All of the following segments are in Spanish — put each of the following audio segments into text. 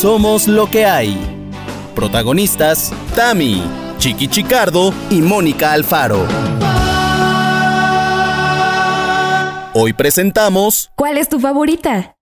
Somos lo que hay. Protagonistas, Tami, Chiqui Chicardo y Mónica Alfaro. Hoy presentamos... ¿Cuál es tu favorita?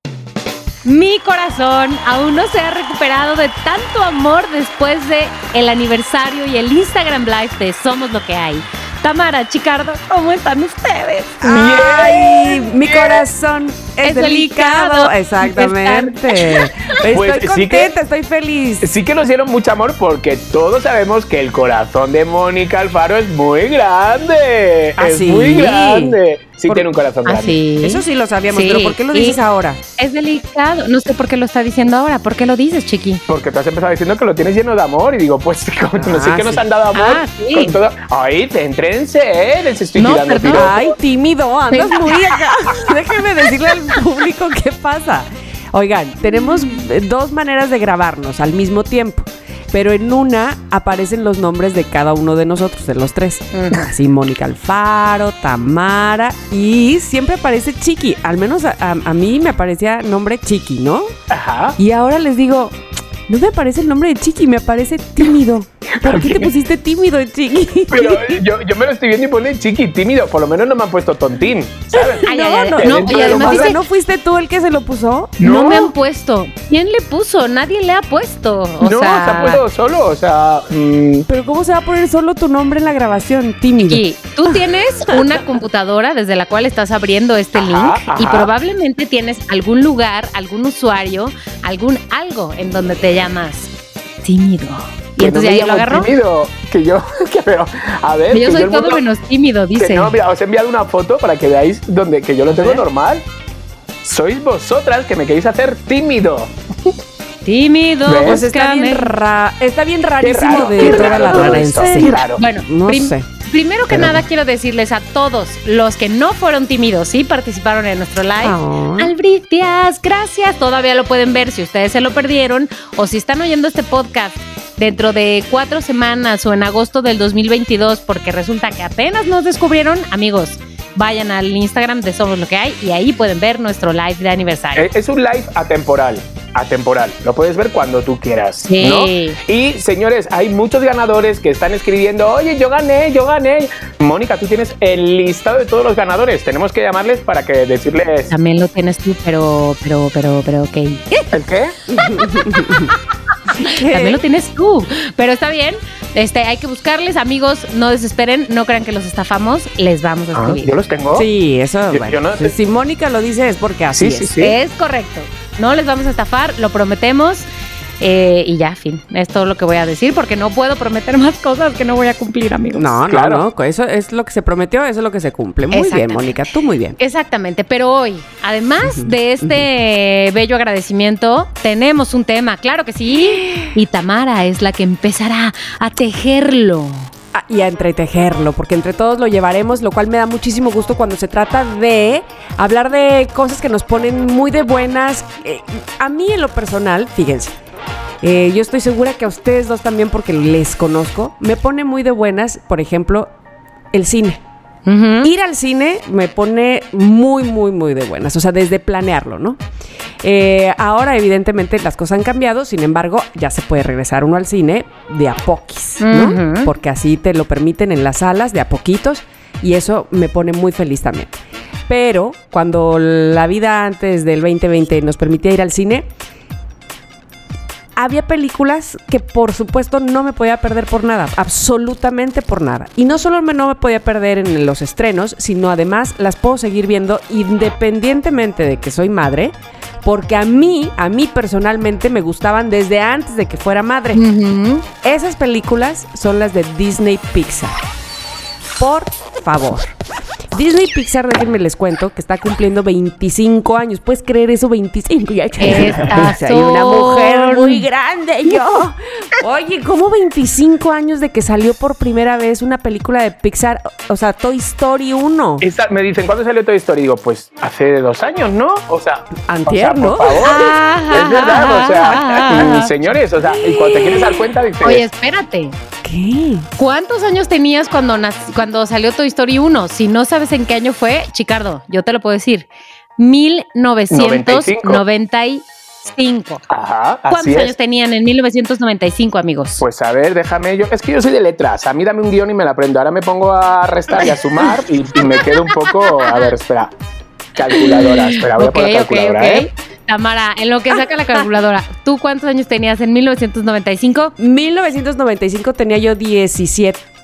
Mi corazón aún no se ha recuperado de tanto amor después de el aniversario y el Instagram Live de Somos lo que hay. Tamara, Chicardo, ¿cómo están ustedes? Ay, mi corazón es, Es delicado. delicado. Exactamente. Pues estoy sí que- contenta, estoy feliz. Sí que nos dieron mucho amor porque todos sabemos que el corazón de Mónica Alfaro es muy grande. ¿Ah, es sí? muy grande. Sí, Por- tiene un corazón Ah, grande. sí. Eso sí lo sabíamos, Sí, pero ¿por qué lo y- dices ahora? Es delicado. No sé por qué lo está diciendo ahora. ¿Por qué lo dices, Chiqui? Porque tú has empezado diciendo que lo tienes lleno de amor y digo, pues como no sé Ah, que nos han dado amor Ah, sí. con todo. Ay, céntrense, ¿eh? Les estoy No, tirando perdón. Ay, tímido, andas muy acá. Déjenme decirle al público qué pasa. Oigan, tenemos eh, dos maneras de grabarnos al mismo tiempo. Pero en una aparecen los nombres de cada uno de nosotros, de los tres. Así, Mónica Alfaro, Tamara y siempre aparece Chiqui. Al menos a, a- a mí me aparecía nombre Chiqui, ¿no? Ajá. Y ahora les digo, no me aparece el nombre de Chiqui, me aparece tímido. ¿Por qué te pusiste tímido, Chiqui? Pero yo, yo me lo estoy viendo y pone chiqui, tímido. Por lo menos no me han puesto tontín, ¿sabes? Ay, no, ay, ay. no, No, dentro y además dice, ¿no fuiste tú el que se lo puso? no. No. me han puesto. ¿Quién le puso? Nadie le ha puesto. O no, sea, se ha puesto solo, o sea... mm, Pero ¿cómo se va a poner solo tu nombre en la grabación? Tímido. Chiqui, tú tienes una computadora desde la cual estás abriendo este Ajá, link y probablemente tienes algún lugar, algún usuario, algún algo en donde te llamas tímido. Y que entonces no ahí lo agarró. tímido, que yo, que pero, a ver, Yo que soy todo mundo- menos tímido, que dice. no, mira, os he enviado una foto para que veáis donde que yo lo tengo normal. Sois vosotras que me queréis hacer tímido. Tímido, ¿Ves? Pues está bien, ra- está bien Qué rarísimo raro, de toda la sí. Bueno, No prim- sé. primero que Pero- nada quiero decirles a todos los que no fueron tímidos y participaron en nuestro live. Ah. Albric Díaz, gracias. Todavía lo pueden ver si ustedes se lo perdieron o si están oyendo este podcast dentro de cuatro semanas o en agosto del 2022 porque resulta que apenas nos descubrieron, amigos. Vayan al Instagram de Somos Lo que hay y ahí pueden ver nuestro live de aniversario. Eh, Es un live atemporal. Atemporal. Lo puedes ver cuando tú quieras. Sí. ¿no? Y señores, hay muchos ganadores que están escribiendo, oye, yo gané, yo gané. Mónica, tú tienes el listado de todos los ganadores. Tenemos que llamarles para que decirles. También lo tienes tú, pero, pero, pero, pero, ok. ¿El qué? También lo tienes tú. Pero está bien. Este, hay que buscarles, amigos. No desesperen, no crean que los estafamos. Les vamos a Ah, escribir. yo los tengo. Sí, eso, Yo- bueno. yo no- si- si Mónica lo dice es porque así sí, sí, es. sí. Es correcto. No les vamos a estafar, lo prometemos. Eh, y ya, fin. Es todo lo que voy a decir porque no puedo prometer más cosas que no voy a cumplir, amigos. No, Claro. no, no, eso es lo que se prometió, eso es lo que se cumple. Muy bien, Exactamente. Mónica, tú muy bien. Exactamente, pero hoy, además de este bello agradecimiento, tenemos un tema, claro que sí, y Tamara es la que empezará a tejerlo. Ah, y a entretejerlo, porque entre todos lo llevaremos, lo cual me da muchísimo gusto cuando se trata de hablar de cosas que nos ponen muy de buenas. Eh, a mí en lo personal, fíjense, eh, yo estoy segura que a ustedes dos también, porque les conozco, me pone muy de buenas, por ejemplo, el cine. Ir al cine me pone muy, muy, muy de buenas. O sea, desde planearlo, ¿no? Eh, ahora, evidentemente, las cosas han cambiado. Sin embargo, ya se puede regresar uno al cine de a poquis, ¿no? Porque así te lo permiten en las salas de a poquitos. Y eso me pone muy feliz también. Pero cuando la vida antes del 2020 nos permitía ir al cine, había películas que por supuesto no me podía perder por nada, absolutamente por nada. Y no solo me, no me podía perder en los estrenos, sino además las puedo seguir viendo independientemente de que soy madre, porque a mí, a mí personalmente me gustaban desde antes de que fuera madre. Esas películas son las de Disney Pixar. Por favor. Disney Pixar, déjenme les cuento, que está cumpliendo 25 años. ¿Puedes creer eso? 25. Ya Estas Soy una mujer muy grande yo. Oye, ¿cómo 25 años de que salió por primera vez una película de Pixar? O sea, Toy Story 1. Esta- me dicen, ¿cuándo salió Toy Story? Digo, pues hace dos años, ¿no? O sea, Antier, o sea, ¿no? Por favor. Ajá. es verdad, o sea, señores, o sea, y cuando te quieres dar cuenta, dices, Oye, espérate. ¿Qué? ¿Cuántos años tenías cuando, nac- cuando salió Toy Story 1? Si no sabes en qué año fue, Chicardo, yo te lo puedo decir. 1995. 5. Ajá, así ¿Cuántos es. años tenían en 1995, amigos? Pues a ver, déjame yo. Es que yo soy de letras. A mí dame un guion y me la aprendo. Ahora me pongo a restar y a sumar y, y me quedo un poco. A ver, espera. Calculadora. Espera, voy a poner calculadora. ¿eh? Tamara, en lo que saca la calculadora, ¿tú cuántos años tenías en 1995? 1995 tenía yo 17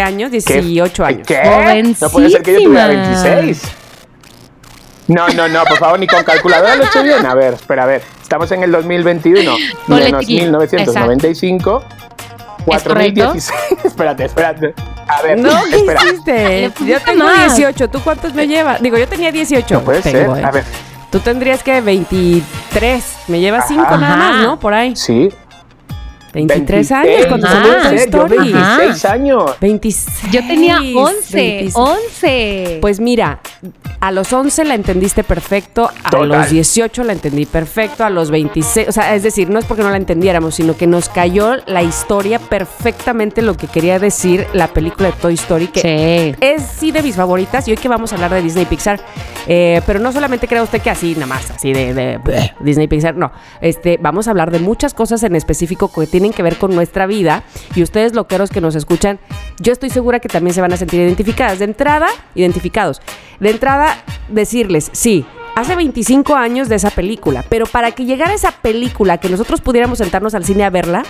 años, 18 años. ¿Qué? No puede ser que yo tuviera Jovencísima. 26. No, no, no, por favor, ni con calculadora lo he hecho bien. A ver, espera, a ver. Estamos en el 2021. Ponle Menos chiqui. 1995. ¿Es correcto? 4016. espérate, espérate. A ver, No, ¿qué espera. hiciste? Yo tengo más. 18. ¿Tú cuántos me llevas? Digo, yo tenía 18. No puede Tengo, ser. ¿eh? A ver, Tú tendrías que 23. Me llevas 5 Ajá. nada más. ¿no? Por ahí. sí. 23 años 26, cuando Ah, salió Story. 26 años. 26. Yo tenía 11, 26. 11. Pues mira, a los 11 la entendiste perfecto, a Total. los 18 la entendí perfecto, a los 26, o sea, es decir, no es porque no la entendiéramos, sino que nos cayó la historia perfectamente lo que quería decir la película de Toy Story, que sí. es sí de mis favoritas y hoy que vamos a hablar de Disney Pixar, eh, pero no solamente crea usted que así nada más, así de, de- bleh, Disney Pixar, no, este, vamos a hablar de muchas cosas en específico que tienen que ver con nuestra vida y ustedes loqueros que nos escuchan, yo estoy segura que también se van a sentir identificadas. De entrada, identificados. De entrada, decirles, sí. Hace 25 años de esa película, pero para que llegara esa película, que nosotros pudiéramos sentarnos al cine a verla,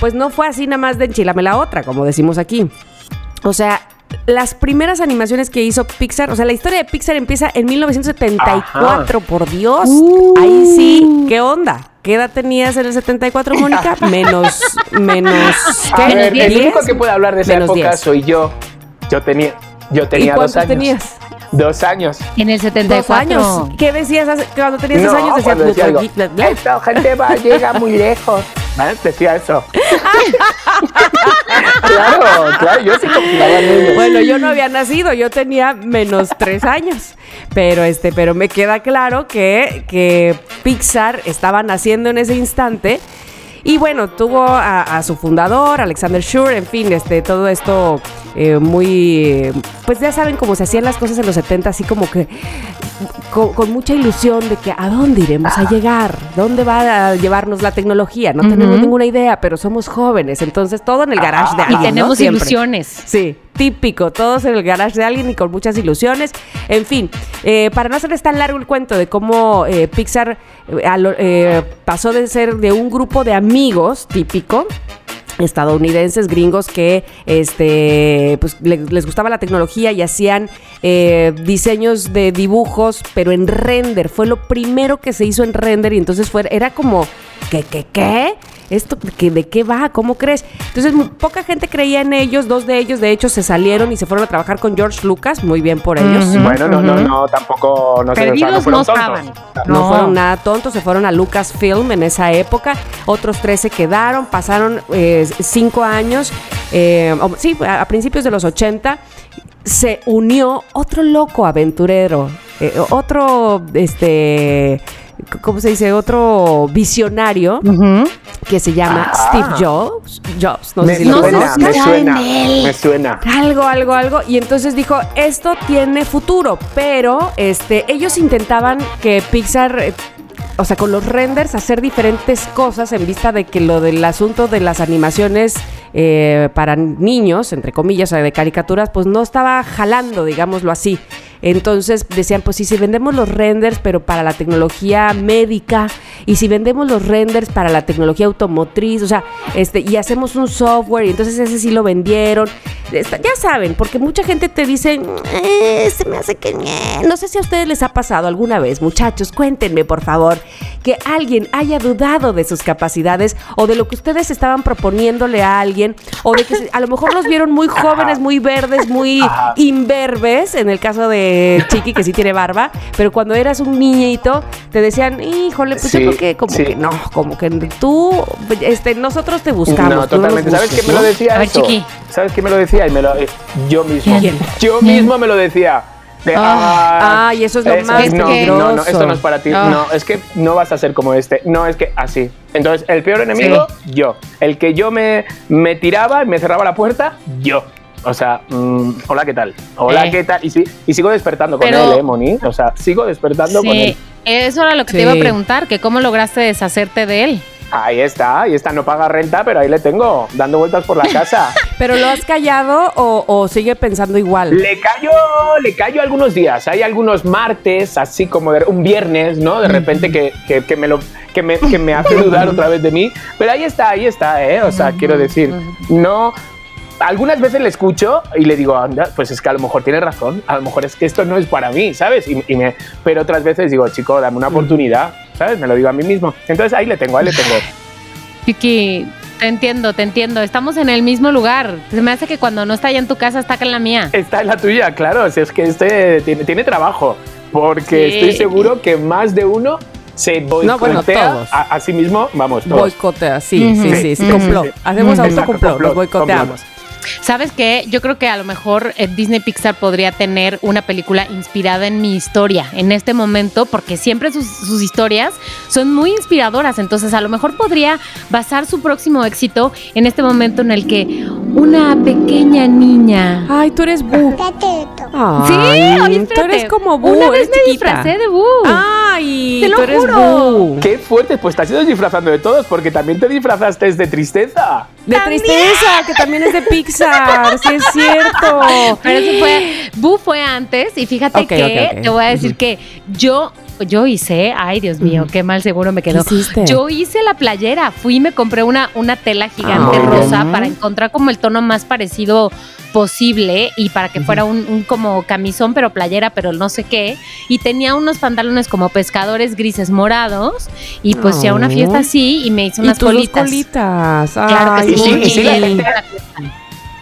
pues no fue así nada más de enchilame la otra, como decimos aquí. O sea, las primeras animaciones que hizo Pixar, o sea, la historia de Pixar empieza en 1974, por Dios. Ahí sí, ¿qué onda? ¿Qué edad tenías en el 74, Mónica? Menos, menos, ¿qué? A ver, el único que puede hablar de esa Menos época diez. soy yo. Yo tenía, yo ¿Y tenía dos cuántos años. tenías? Dos años. En el Dos 74. años. ¿Qué decías hace- cuando tenías dos No, años? Decías, cuando decía algo. Esta gente va, llega muy lejos. Decía eso. claro, claro, yo sí confiaba en ellos. Bueno, yo no había nacido, yo tenía menos tres años. Pero este, pero me queda claro que, que Pixar estaba naciendo en ese instante. Y bueno, tuvo a, a su fundador, Alexander Schur, en fin, este, todo esto eh, muy. Pues ya saben cómo se hacían las cosas en los 70, así como que con, con mucha ilusión de que a dónde iremos a llegar, dónde va a llevarnos la tecnología. No tenemos ninguna idea, pero somos jóvenes, entonces todo en el garage de Y alguien. ¿no? tenemos ilusiones. Sí, típico, todos en el garage de alguien y con muchas ilusiones. En fin, eh, para no hacerles tan largo el cuento de cómo eh, Pixar eh, pasó de ser de un grupo de amigos típico estadounidenses gringos que este pues le- les gustaba la tecnología y hacían diseños de dibujos pero en render fue lo primero que se hizo en render y entonces fue era como ¿qué qué qué? ¿Esto que, de qué va? ¿Cómo crees? Entonces, poca gente creía en ellos. Dos de ellos, de hecho, se salieron y se fueron a trabajar con George Lucas. Muy bien por ellos. Bueno, no, no, no, tampoco no, sé, o sea, no Perdidos fueron no tontos. estaban. No, No. fueron nada tontos, se fueron a Lucasfilm en esa época. Otros tres se quedaron, pasaron eh, cinco años, eh, o- sí, a, a principios de los 80. Se unió otro loco aventurero, eh, otro, este, ¿cómo se dice? Otro visionario que se llama Ah. Steve Jobs. Jobs, no Me sé si lo suena, conoces. me suena, me. Algo, algo, algo. Y entonces dijo, esto tiene futuro. Pero este, ellos intentaban que Pixar, eh, o sea, con los renders, hacer diferentes cosas en vista de que lo del asunto de las animaciones eh, para niños, entre comillas, o sea, de caricaturas, pues no estaba jalando, digámoslo así. Entonces decían, pues sí, si vendemos los renders, pero para la tecnología médica, y si vendemos los renders para la tecnología automotriz, o sea, este, y hacemos un software, y entonces ese sí lo vendieron. Esta- ya saben, porque mucha gente te dice, "Eh, se me hace que ñe". no sé si a ustedes les ha pasado alguna vez, muchachos, cuéntenme por favor, que alguien haya dudado de sus capacidades o de lo que ustedes estaban proponiéndole a alguien, o de que a lo mejor los vieron muy jóvenes, muy verdes, muy imberbes, en el caso de Chiqui, que sí tiene barba, pero cuando eras un niñito, te decían, híjole, pues Sí, yo creo que como sí. que no, como que tú, este, nosotros te buscamos. No, totalmente. ¿Sabes quién me lo decía A ver, eso? chiqui. ¿Sabes quién me lo decía? Y me lo, eh, yo mismo. ¿Quién? Yo mismo me lo decía. De, Ah, y eso es lo más no, peligroso. No, no, esto no es para ti. Ah. No, es que no vas a ser como este. No, es que así. Entonces, el peor enemigo, yo. El que yo me, me tiraba y me cerraba la puerta, yo. O sea, mm, hola, ¿qué tal? Hola, Eh. ¿qué tal? Y, sí- y sigo despertando con Pero- él, ¿eh, Moni? O sea, sigo despertando con él. Sí, eso era lo que Sí. te iba a preguntar, que cómo lograste deshacerte de él. Ahí está, ahí está, no paga renta, pero ahí le tengo, dando vueltas por la casa. ¿Pero lo has callado o, o sigue pensando igual? Le callo, le callo algunos días. Hay algunos martes, así como de, un viernes, ¿no? De repente que, que- que me lo que me, que me hace dudar otra vez de mí. Pero ahí está, ahí está, ¿eh? O sea, quiero decir, no. Algunas veces le escucho y le digo, anda, pues es que a lo mejor tiene razón, a lo mejor es que esto no es para mí, ¿sabes? Y, y me, pero otras veces digo, chico, dame una oportunidad, ¿sabes? Me lo digo a mí mismo. Entonces ahí le tengo, ahí le tengo. Chiqui, te entiendo, te entiendo. Estamos en el mismo lugar. Se me hace que cuando no está allá en tu casa, está acá en la mía. Está en la tuya, claro. Si es que este tiene, tiene trabajo. Porque Sí. estoy seguro que más de uno se boicotea No, bueno, todos. a, a sí mismo. Vamos, todos. Boicotea, sí, sí, sí, sí, Sí, complot. sí, sí. Hacemos Ujú. autocomplot, Exacto, los complot, boicoteamos. ¿Sabes qué? Yo creo que a lo mejor eh, Disney Pixar podría tener una película inspirada en mi historia en este momento, porque siempre sus, sus historias son muy inspiradoras. Entonces, a lo mejor podría basar su próximo éxito en este momento en el que una pequeña niña. Ay, tú eres Bu. Sí, oye, tú espérate. eres como Bu, Una eres vez me disfracé de Bu. Ay, Te lo tú eres juro. Bu. Qué fuerte, pues te has ido disfrazando de todos, porque también te disfrazaste de tristeza. De tristeza, que también es de Pixar, sí es cierto. Pero eso fue, Bu fue antes y fíjate que te voy a decir que yo yo hice, ay Dios mío, qué mal seguro me quedó. Yo hice la playera, fui y me compré una, una tela gigante Ah, muy rosa para encontrar como el tono más parecido posible y para que fuera un, un como camisón pero playera pero no sé qué. Y tenía unos pantalones como pescadores grises morados y pues fui a una fiesta así y me hice Y unas dos colitas. Claro que sí. Y sí, y sí, la Y- gente-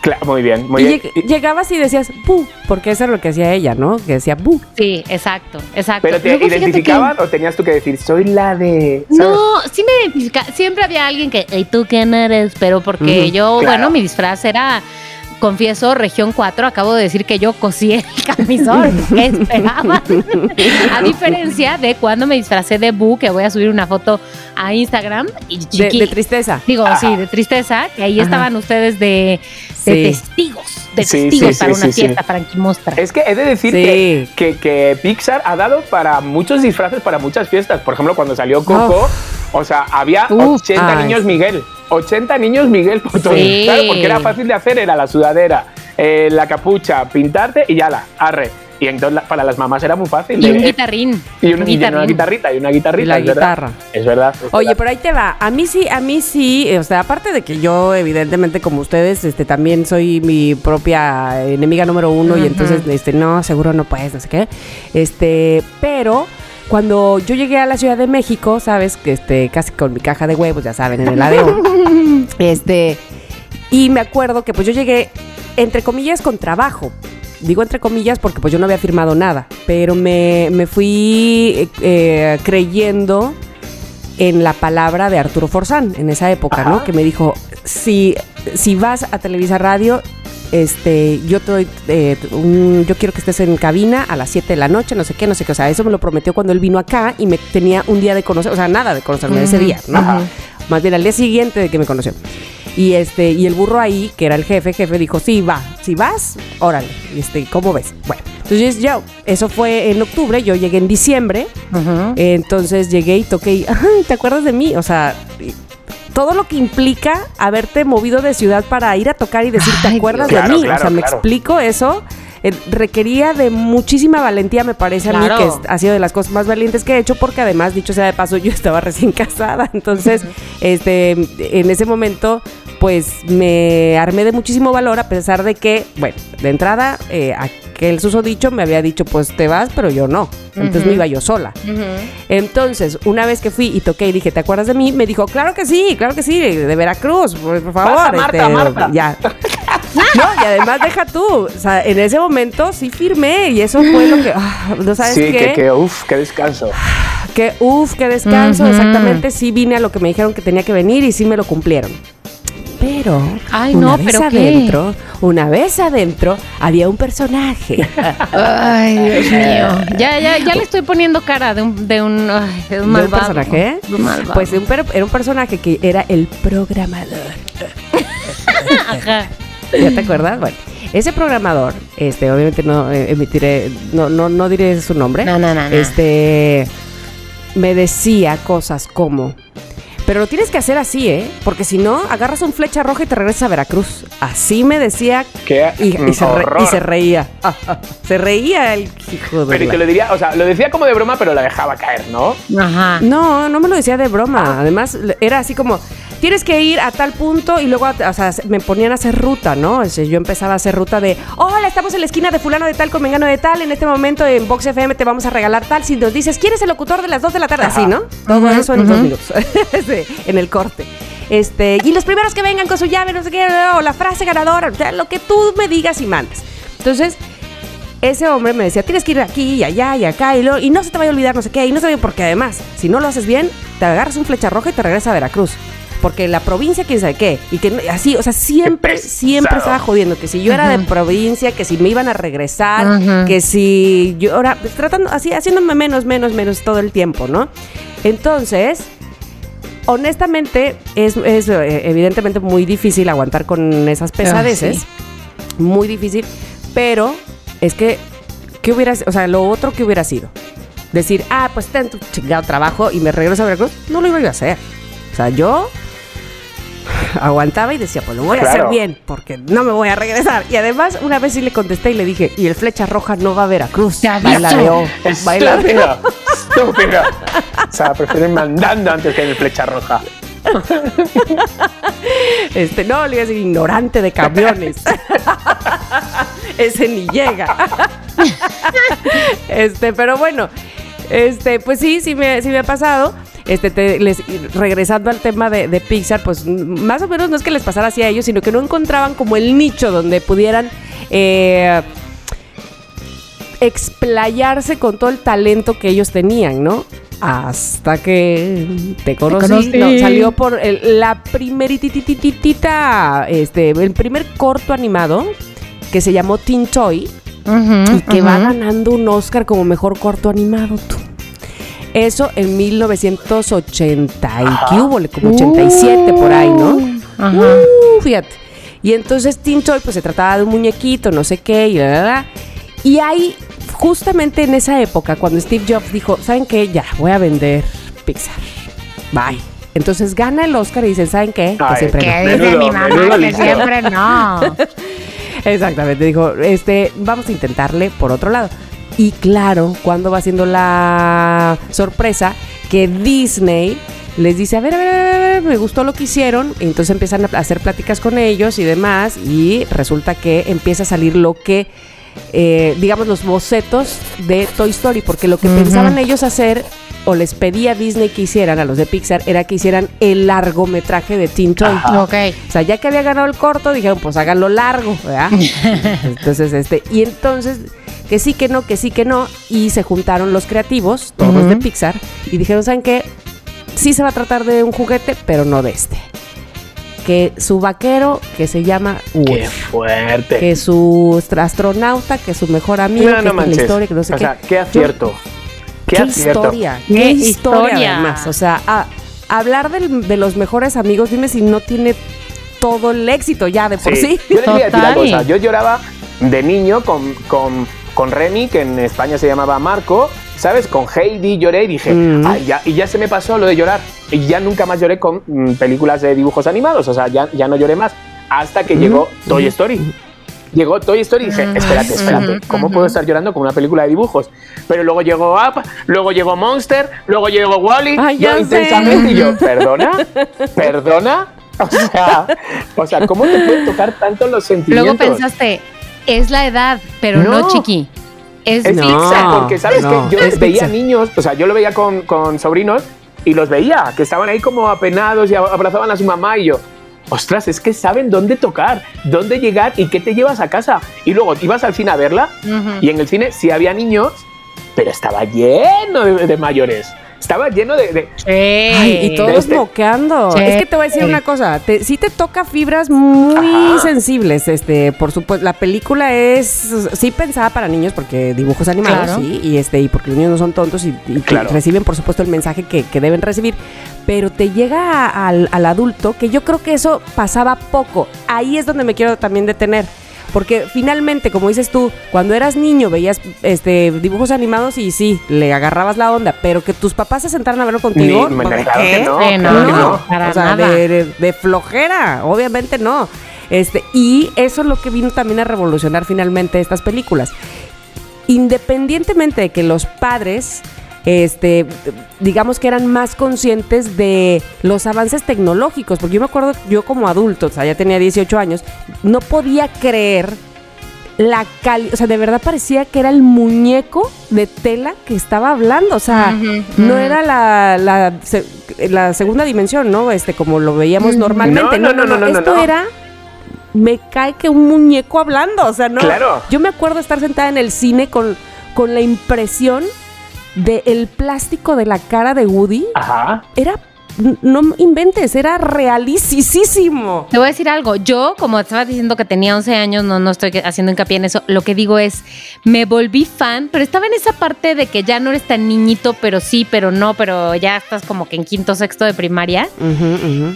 Claro, muy bien, muy Y bien. lleg- llegabas y decías Bu, porque eso es lo que hacía ella, ¿no? Que decía Bu. Sí, exacto, exacto. ¿Pero te Luego que- identificaban o tenías tú que decir, soy la de. ¿sabes? No, sí me identifica. Siempre había alguien que, ¿y tú quién eres? Pero porque yo, claro. bueno, mi disfraz era, confieso, región 4. Acabo de decir que yo cosí el camisón. ¿Qué esperaban? a diferencia de cuando me disfracé de Bu, que voy a subir una foto a Instagram. Y De, tristeza. Digo, Ajá. sí, de tristeza, que ahí Ajá. estaban ustedes de, de Sí. testigos, de Sí, testigos sí, para sí, una sí, fiesta sí. franquimostra. Es que he de decir Sí. que, que, que Pixar ha dado para muchos disfraces para muchas fiestas. Por ejemplo, cuando salió Coco, o sea, había Uf. 80 Ay. niños Miguel. 80 niños Miguel por todo. Sí. Claro, porque era fácil de hacer, era la sudadera, eh, la capucha, pintarte y ya la, arre. Y entonces para las mamás era muy fácil. Y un guitarrín. y una, un y una guitarrita, y una guitarrita. Y la es verdad. guitarra. Es verdad. es Oye, verdad. pero ahí te va. A mí sí, a mí sí, o sea, aparte de que yo, evidentemente, como ustedes, este, también soy mi propia enemiga número uno y entonces, este, no, seguro no puedes, no sé qué. Este, pero cuando yo llegué a la Ciudad de México, sabes, que este, casi con mi caja de huevos, ya saben, en el ADO, este, y me acuerdo que pues yo llegué, entre comillas, con trabajo. Digo entre comillas porque pues yo no había firmado nada, pero me, me fui eh, creyendo en la palabra de Arturo Forzán en esa época, Ajá. ¿no? Que me dijo, si, si vas a Televisa Radio, este, yo te doy, eh, un- yo quiero que estés en cabina a las 7 de la noche, no sé qué, no sé qué. O sea, eso me lo prometió cuando él vino acá y me tenía un día de conocer, o sea, nada de conocerme ese día, ¿no? Más bien al día siguiente de que me conoció. Y este, y el burro ahí, que era el jefe, jefe dijo, sí, va, si vas, órale, este, ¿cómo ves? Bueno, entonces yo, eso fue en octubre, yo llegué en diciembre, entonces llegué y toqué y, "Ay, ¿te acuerdas de mí? O sea, todo lo que implica haberte movido de ciudad para ir a tocar y decir, ¿te Ay, acuerdas Dios. de Claro, mí? o claro, sea, me explico eso. Eh, requería de muchísima valentía, me parece a mí que es- ha sido de las cosas más valientes que he hecho, porque además, dicho sea de paso, yo estaba recién casada. Entonces, este, en ese momento, pues me armé de muchísimo valor, a pesar de que, bueno, de entrada, eh, aquel susodicho me había dicho, pues te vas, pero yo no. Entonces Ujú. me iba yo sola. Entonces, una vez que fui y toqué y dije, ¿te acuerdas de mí? Me dijo, claro que sí, claro que sí, de Veracruz, por, por favor. Pasa, Marta, este, Marta. Ya. No, y además deja tú, o sea, en ese momento sí firmé y eso fue lo que, ah, ¿no sabes sí, qué? que, que, uff, qué descanso. Que uf, qué descanso, exactamente, sí vine a lo que me dijeron que tenía que venir y sí me lo cumplieron. Pero Ay, una no, vez ¿pero qué? adentro, una vez adentro había un personaje. Ay, Dios mío. Ya, ya, ya le estoy poniendo cara de un, de un, ay, de un ¿De un malvado. personaje? De un malvado. Pues un era un personaje que era el programador. Ajá. ¿Ya te acuerdas? Bueno, Ese programador, este, obviamente no eh, emitiré, no, no, no diré su nombre. No, no, no, no. Este me decía cosas como. Pero lo tienes que hacer así, ¿eh? Porque si no, agarras un flecha roja y te regresas a Veracruz. Así me decía. Qué Y, y se, re- horror. y se reía. se reía el hijo de. Pero y que lo diría, o sea, lo decía como de broma, pero la dejaba caer, ¿no? Ajá. No, no me lo decía de Ah. broma. Además, era así como, tienes que ir a tal punto y luego, o sea, me ponían a hacer ruta, ¿no? O sea, yo empezaba a hacer ruta de, hola, estamos en la esquina de fulano de tal con mengano de tal, en este momento en Box FM te vamos a regalar tal. Si nos dices, ¿quién es el locutor de las 2 de la tarde? Ajá. Así, ¿no? Todo eso en ujú. dos minutos, En el corte. Este, y los primeros que vengan con su llave, no sé qué, o la frase ganadora, o sea, lo que tú me digas y mandes. Entonces, ese hombre me decía, tienes que ir aquí y allá y acá y, lo, y no se te vaya a olvidar no sé qué, y no se vaya, porque además, si no lo haces bien, te agarras un flecha roja y te regresas a Veracruz. Porque la provincia, quién sabe qué. Y que así, o sea, siempre, siempre estaba jodiendo. Que si yo era de provincia, que si me iban a regresar, que si yo ahora, pues, tratando, así, haciéndome menos, menos, menos todo el tiempo, ¿no? Entonces, honestamente, es, es, eh, evidentemente muy difícil aguantar con esas pesadeces. sí. Muy difícil. Pero es que, ¿qué hubiera O sea, lo otro que hubiera sido. Decir, ah, pues ten tu chingado trabajo y me regreso a Veracruz. No lo iba a hacer. O sea, yo aguantaba y decía, pues lo voy a hacer bien, porque no me voy a regresar. Y además, una vez sí le contesté y le dije, y el flecha roja no va a Veracruz. Ya ves. Bailadeo, bailadeo. Estúpido. Estúpido. O sea, prefieren mandando antes que en el flecha roja. Este, no, le iba a decir ignorante de camiones. Ese ni llega. este, pero bueno, este, pues sí, sí me, sí me ha pasado. Este, te- les- regresando al tema de, de Pixar, pues más o menos no es que les pasara así a ellos, sino que no encontraban como el nicho donde pudieran eh, explayarse con todo el talento que ellos tenían, ¿no? Hasta que te conocí. conocí. No, salió por el- la primeritititita, este, el primer corto animado que se llamó Teen Toy y que va ganando un Oscar como mejor corto animado, tú. Eso en 1980 y qué hubo, como 87 por ahí, ¿no? Ajá. Uh, fíjate. Y entonces Teen Toy, pues se trataba de un muñequito, no sé qué, y la, la, la. Y ahí, justamente en esa época, cuando Steve Jobs dijo, ¿saben qué? Ya, voy a vender Pixar. Bye. Entonces gana el Oscar y dicen, ¿saben qué? Que Ay, siempre no. Que dice Menudo, mi mamá que siempre no. Exactamente, dijo, este, vamos a intentarle por otro lado. Y claro, cuando va siendo la sorpresa que Disney les dice, a ver, a ver, a ver, a ver, me gustó lo que hicieron, y entonces empiezan a hacer pláticas con ellos y demás, y resulta que empieza a salir lo que, eh, digamos, los bocetos de Toy Story, porque lo que pensaban ellos hacer, o les pedía Disney que hicieran a los de Pixar, era que hicieran el largometraje de Teen Toy. Ajá. Ok. O sea, ya que había ganado el corto, dijeron, pues háganlo largo, ¿verdad? entonces, este, y entonces, que sí, que no, que sí, que no, y se juntaron los creativos, todos Ujú. de Pixar, y dijeron, ¿saben qué? Sí se va a tratar de un juguete, pero no de este. Que su vaquero, que se llama Qué Woody, fuerte. que su astronauta, que su mejor amigo, no, que no la manches. historia, que no sé o qué. sea, qué acierto. Qué, qué acierto. historia, Qué qué historia, historia. además. O sea, a- hablar del- de los mejores amigos, dime si no tiene todo el éxito ya de por sí. Yo les voy a decir una cosa. Yo lloraba de niño con, con, con Remy, que en España se llamaba Marco. ¿Sabes? Con Heidi lloré y dije, Mm. ay, ya, y ya se me pasó lo de llorar. Y ya nunca más lloré con mm, películas de dibujos animados. O sea, ya, ya no lloré más. Hasta que llegó Toy Story. Llegó Toy Story y dije, espérate, espérate, ¿cómo puedo estar llorando con una película de dibujos? Pero luego llegó Up, luego llegó Monster, luego llegó Wally, Ay, yo sé. intensamente y yo, ¿perdona? ¿Perdona? O sea, o sea, ¿cómo te pueden tocar tanto los sentimientos? Luego pensaste, es la edad, pero no, No. chiqui. Es, Es No, Pixar, porque sabes no, que yo es veía niños, o sea, yo lo veía con, con sobrinos y los veía, que estaban ahí como apenados y abrazaban a su mamá y yo, ostras, es que saben dónde tocar, dónde llegar y qué te llevas a casa. Y luego ibas al cine a verla y en el cine sí había niños, pero estaba lleno de, de mayores. Estaba lleno de... de- Ay, y todos Este- moqueando. Sí. Es que te voy a decir una cosa, te, sí te toca fibras muy Ajá. sensibles, este, por supuesto, la película es sí pensada para niños porque dibujos animados, Claro. sí, y este, y porque los niños no son tontos y, y Claro. reciben por supuesto el mensaje que, que deben recibir, pero te llega a- al, al adulto que yo creo que eso pasaba poco. Ahí es donde me quiero también detener. Porque finalmente, como dices tú, cuando eras niño veías este dibujos animados y sí, le agarrabas la onda, pero que tus papás se sentaran a verlo contigo, Ni- ¿por claro qué? que no, Sí, claro que no. no. Para o sea, nada. de, de- de flojera, obviamente no. Este, y eso es lo que vino también a revolucionar finalmente estas películas. Independientemente de que los padres, este, digamos que eran más conscientes de los avances tecnológicos, porque yo me acuerdo, yo como adulto, o sea, ya tenía 18 años, no podía creer la calidad, o sea, de verdad parecía que era el muñeco de tela que estaba hablando, o sea, no era la, la, se- la segunda dimensión, ¿no? Este, como lo veíamos normalmente. No, no, no, no, no, Esto no. era, me cae que un muñeco hablando, o sea, no. Claro. Yo me acuerdo estar sentada en el cine con, con la impresión de el plástico de la cara de Woody. Ajá. Era, no inventes, era realísimo. Te voy a decir algo. Yo, como estaba diciendo que tenía 11 años, no, no estoy haciendo hincapié en eso. Lo que digo es, me volví fan, pero estaba en esa parte de que ya no eres tan niñito, pero sí, pero no, pero ya estás como que en quinto, sexto de primaria.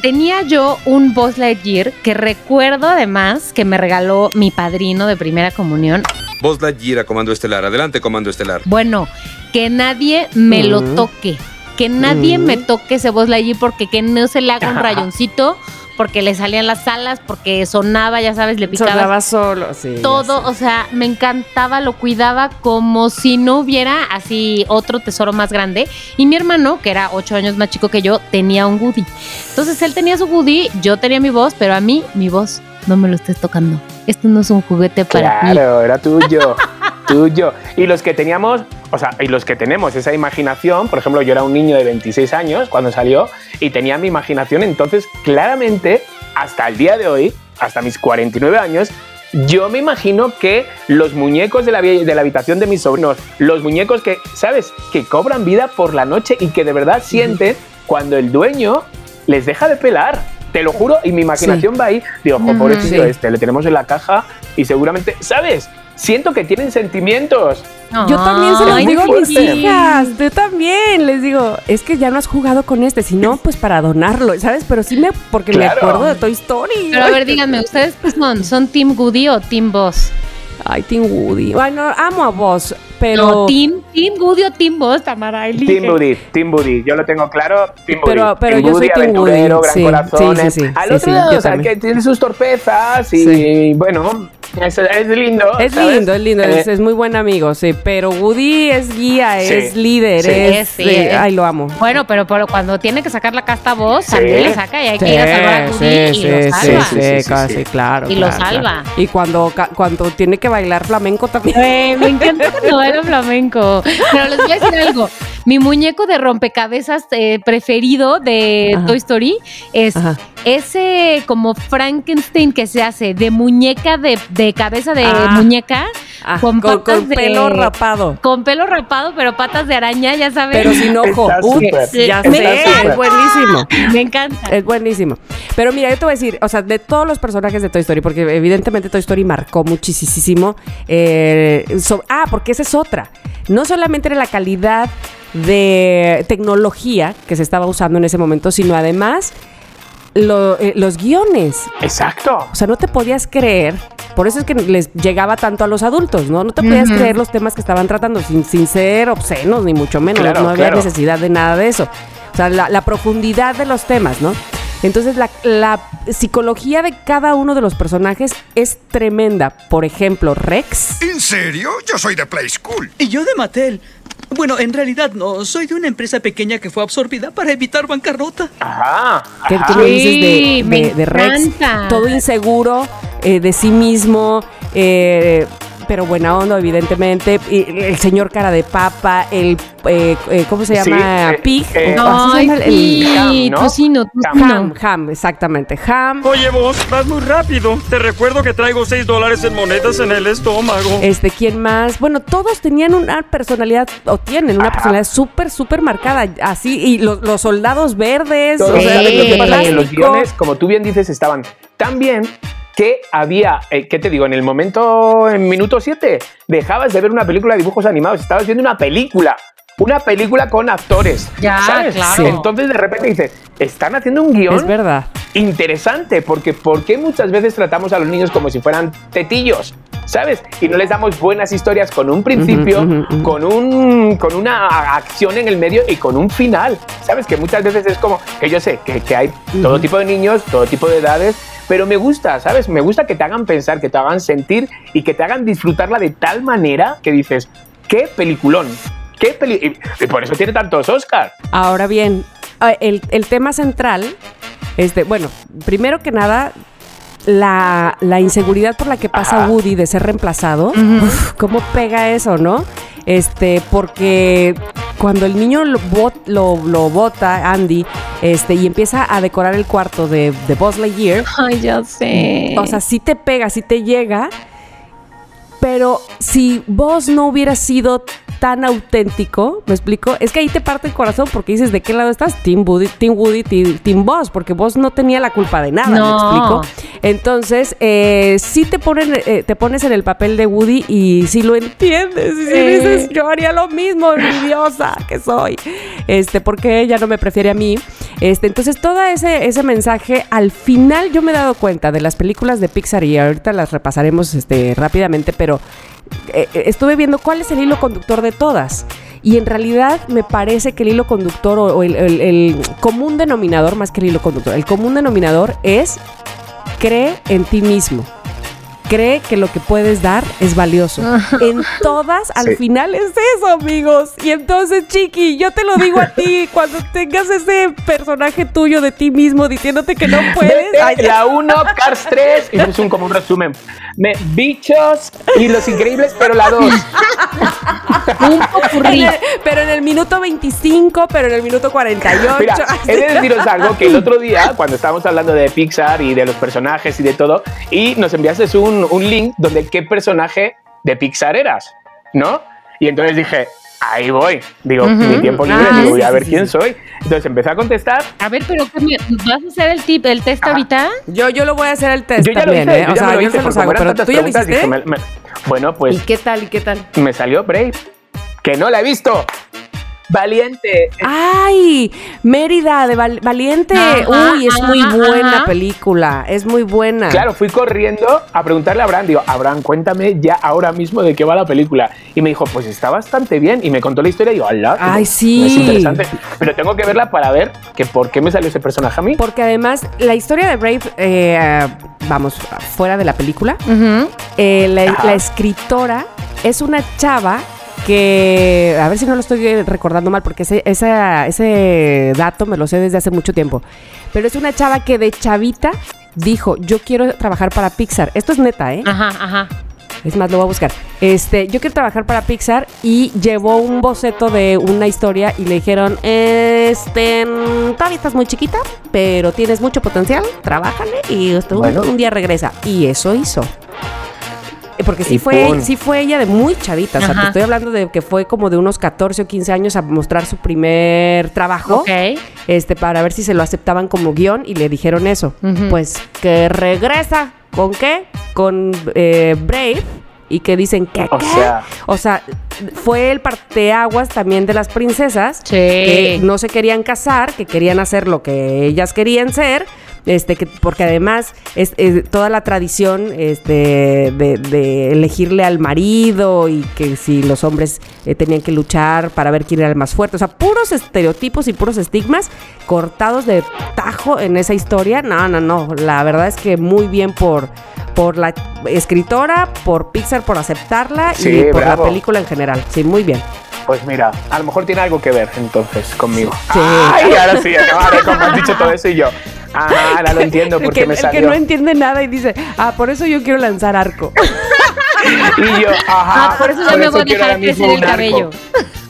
Tenía yo un Buzz Lightyear que recuerdo además que me regaló mi padrino de primera comunión. Voz Lightyear a Comando Estelar. Adelante, Comando Estelar. Bueno, que nadie me lo toque. Que nadie Mm. me toque ese Buzz Lightyear porque que no se le haga un rayoncito, porque le salían las alas, porque sonaba, ya sabes, le picaba Sonaba solo, sí. todo, o sea, me encantaba, lo cuidaba como si no hubiera así otro tesoro más grande. Y mi hermano, que era ocho años más chico que yo, tenía un Woody. Entonces él tenía su Woody, yo tenía mi voz, pero a mí, mi voz, no me lo estés tocando. Esto no es un juguete para ti. Claro, era tuyo. tuyo. Y los que teníamos, o sea, y los que tenemos esa imaginación, por ejemplo, yo era un niño de 26 años cuando salió y tenía mi imaginación, entonces claramente, hasta el día de hoy, hasta mis 49 años, yo me imagino que los muñecos de la, de la habitación de mis sobrinos, los muñecos que, ¿sabes? Que cobran vida por la noche y que de verdad sienten cuando el dueño les deja de pelar. Te lo juro, y mi imaginación va ahí. Digo, ojo, pobrecito Sí. este, le tenemos en la caja y seguramente, ¿sabes? Siento que tienen sentimientos. Yo también se los digo a mis hijas. Yo también les digo, es que ya no has jugado con este, si no, pues para donarlo, ¿sabes? Pero sí me, porque me Claro. acuerdo de Toy Story. Pero a ver, díganme, ¿ustedes qué son? ¿Son Team Woody o Team Boss? Ay, Team Woody. Bueno, amo a vos, pero. No, Team, Team Woody o Team Boss, Tamara. elige. Team Buddy, Team Buddy, yo lo tengo claro. Team Buddy. Pero- pero Team yo soy Buddy, Team Woody, gran sí, corazón. sí, eh. sí, sí, Al sí, otro sí, lado, o sea, que tiene sus torpezas y Sí. bueno, es, es lindo. Es ¿sabes? lindo, es lindo, es, Eh, es muy buen amigo, sí. Pero Woody es guía, Sí, es líder, sí. es. Sí, eh, ay, lo amo. Bueno, pero, pero cuando tiene que sacar la casta voz, Sí. también le saca y hay que ir a salvar a Woody sí, y sí, lo salva. sí, Sí, sí, sí, casi, sí. claro. Y lo salva. claro. Y cuando, ca- cuando tiene que bailar flamenco también. Güey, me encanta cuando baila flamenco. Pero les voy a decir algo. Mi muñeco de rompecabezas eh, preferido de Ajá. Toy Story es Ajá. ese como Frankenstein que se hace de muñeca de, de cabeza de Ah. muñeca Ah, con con, patas con de- pelo rapado. con pelo rapado, pero patas de araña, ya sabes. Pero sin ojo. Ups, ya Está sé, es buenísimo. Me encanta. Es buenísimo. Pero mira, yo te voy a decir, o sea, de todos los personajes de Toy Story, porque evidentemente Toy Story marcó muchísimo. eh, so- ah, porque esa es otra. No solamente era la calidad de tecnología que se estaba usando en ese momento, sino además lo- eh, los guiones. Exacto. O sea, no te podías creer. Por eso es que les llegaba tanto a los adultos, ¿no? No te podías creer los temas que estaban tratando sin, sin ser obscenos, ni mucho menos. Claro, no había claro. necesidad de nada de eso. O sea, la, la profundidad de los temas, ¿no? Entonces, la, la psicología de cada uno de los personajes es tremenda. Por ejemplo, Rex. ¿En serio? Yo soy de Play School. Y yo de Mattel. Bueno, en realidad no. Soy de una empresa pequeña que fue absorbida para evitar bancarrota. Ajá. ¿Qué, ajá. qué me dices de, de- de Rex? encanta. Todo inseguro eh, de sí mismo, eh, pero buena onda, evidentemente. Y el señor cara de papa, el. eh, eh, ¿Cómo se Sí, llama? eh, Pig. eh, ¿o así se llama el- el- sí, Ham, ¿no? tocino, tocino. Ham, Ham, exactamente. Ham. Oye vos, vas muy rápido. Te recuerdo que traigo 6 dólares en monedas en el estómago. Este, ¿quién más? Bueno, todos tenían una personalidad, o tienen una Ajá. personalidad súper, súper marcada. Así, y los, los soldados verdes, Todos o sea, saben lo de que pasa, que los guiones, como tú bien dices, estaban tan bien que había, eh, ¿qué te digo? En el momento, en minuto 7, dejabas de ver una película de dibujos animados, estabas viendo una película. Una película con actores. Ya, ¿sabes? claro. Entonces de repente dices, están haciendo un guion Es verdad. interesante, porque ¿por qué muchas veces tratamos a los niños como si fueran tetillos? ¿Sabes? Y no les damos buenas historias con un principio, Ujú, ujú, ujú. con, un, con una acción en el medio y con un final. ¿Sabes? Que muchas veces es como, que yo sé que, que hay todo tipo de niños, todo tipo de edades, pero me gusta, ¿sabes? Me gusta que te hagan pensar, que te hagan sentir y que te hagan disfrutarla de tal manera que dices, qué peliculón, qué peli... Y, por eso tiene tantos Oscars. Ahora bien, el, el tema central, este, bueno, primero que nada, la, la inseguridad por la que pasa Ajá. Woody de ser reemplazado, uf, ¿cómo pega eso, no? Este, porque cuando el niño lo, bot- lo, lo bota, Andy, este, y empieza a decorar el cuarto de, de Buzz Lightyear, Ay, ya sé. o sea, sí te pega, sí te llega, pero si vos no hubiera sido tan auténtico, ¿me explico? Es que ahí te parte el corazón porque dices, ¿de qué lado estás? Team Woody, Team Woody, Team, Team Boss, porque vos no tenía la culpa de nada, No. ¿me explico? Entonces, eh, sí te, ponen, eh, te pones en el papel de Woody y sí lo entiendes. Y sí Sí. dices, yo haría lo mismo, envidiosa que soy. Este, porque ella no me prefiere a mí. Este, entonces, todo ese, ese mensaje, al final yo me he dado cuenta de las películas de Pixar y ahorita las repasaremos este, rápidamente, pero eh, eh, estuve viendo cuál es el hilo conductor de todas. Y en realidad me parece que el hilo conductor o, el común denominador, más que el hilo conductor, el común denominador es cree en ti mismo. Cree que lo que puedes dar es valioso. En todas, al Sí. final es eso, amigos. Y entonces, Chiqui, yo te lo digo a ti, cuando tengas ese personaje tuyo de ti mismo diciéndote que no puedes. Ay, la 1, Cars 3, y es un, como un resumen. Me, bichos y los increíbles, pero la 2. Un popurrí. en el- pero en el minuto 25, pero en el minuto 48. Mira, he de deciros algo que el otro día, cuando estábamos hablando de Pixar y de los personajes y de todo, y nos enviaste un, un link donde qué personaje de Pixar eras, ¿no? Y entonces dije, ahí voy. Digo, mi tiempo libre, Ah, digo, voy sí, a ver sí, quién sí. soy. Entonces empecé a contestar. A ver, pero ¿qué me- ¿vas a hacer el tip, el test Ajá. ahorita? Yo, yo lo voy a hacer el test Yo ya lo también, hice, ¿eh? yo O ya sea, me lo yo hice, se los hago, pero tú ya lo hiciste. dije, me- me- bueno, ¿Y pues qué tal? ¿Y qué tal? me salió Brave. Que no la he visto. Valiente. Ay, Mérida de Val- Valiente. Ajá, Uy, es muy buena ajá. película. Es muy buena. Claro, fui corriendo a preguntarle a Abraham, digo, Abraham, cuéntame ya ahora mismo de qué va la película. Y me dijo, pues está bastante bien. Y me contó la historia y digo, ¡hala! qué Ay, sí. Es interesante. Pero tengo que verla para ver que por qué me salió ese personaje a mí. Porque además, la historia de Brave, eh, vamos, fuera de la película, eh, la escritora es una chava que, a ver si no lo estoy recordando mal, porque ese, esa- ese dato me lo sé desde hace mucho tiempo, pero es una chava que de chavita dijo, yo quiero trabajar para Pixar. Esto es neta, ¿eh? Ajá, ajá. Es más, lo voy a buscar. Este, yo quiero trabajar para Pixar y llevó un boceto de una historia y le dijeron, este, todavía estás muy chiquita, pero tienes mucho potencial, trabájale y un- Bueno. un, día regresa. Y eso hizo. Eh, Porque sí Y fue, sí fue ella de muy chavita. O sea, Ajá. te estoy hablando de que fue como de unos 14 o 15 años a mostrar su primer trabajo Ok. este, para ver si se lo aceptaban como guion y le dijeron eso. Pues que regresa. ¿Con qué? Con eh, Brave. Y que dicen que O sea- o sea, fue el parteaguas también de las princesas Sí. que no se querían casar, que querían hacer lo que ellas querían ser. Este, que, porque además es, es toda la tradición este, de, de elegirle al marido y que si los hombres eh, tenían que luchar para ver quién era el más fuerte. O sea, puros estereotipos y puros estigmas cortados de tajo en esa historia. No, no, no. La verdad es que muy bien por, por la escritora, por Pixar por aceptarla Sí, y por bravo. la película en general. Sí, muy bien. Pues mira, a lo mejor tiene algo que ver entonces conmigo. Sí. Ay, ahora sí, ahora como has dicho todo eso y yo. Ah, ahora lo entiendo El porque que, me el salió. que no entiende nada y dice, ah, por eso yo quiero lanzar arco. Y yo, ajá. Ah, por eso ya me voy a dejar crecer el cabello.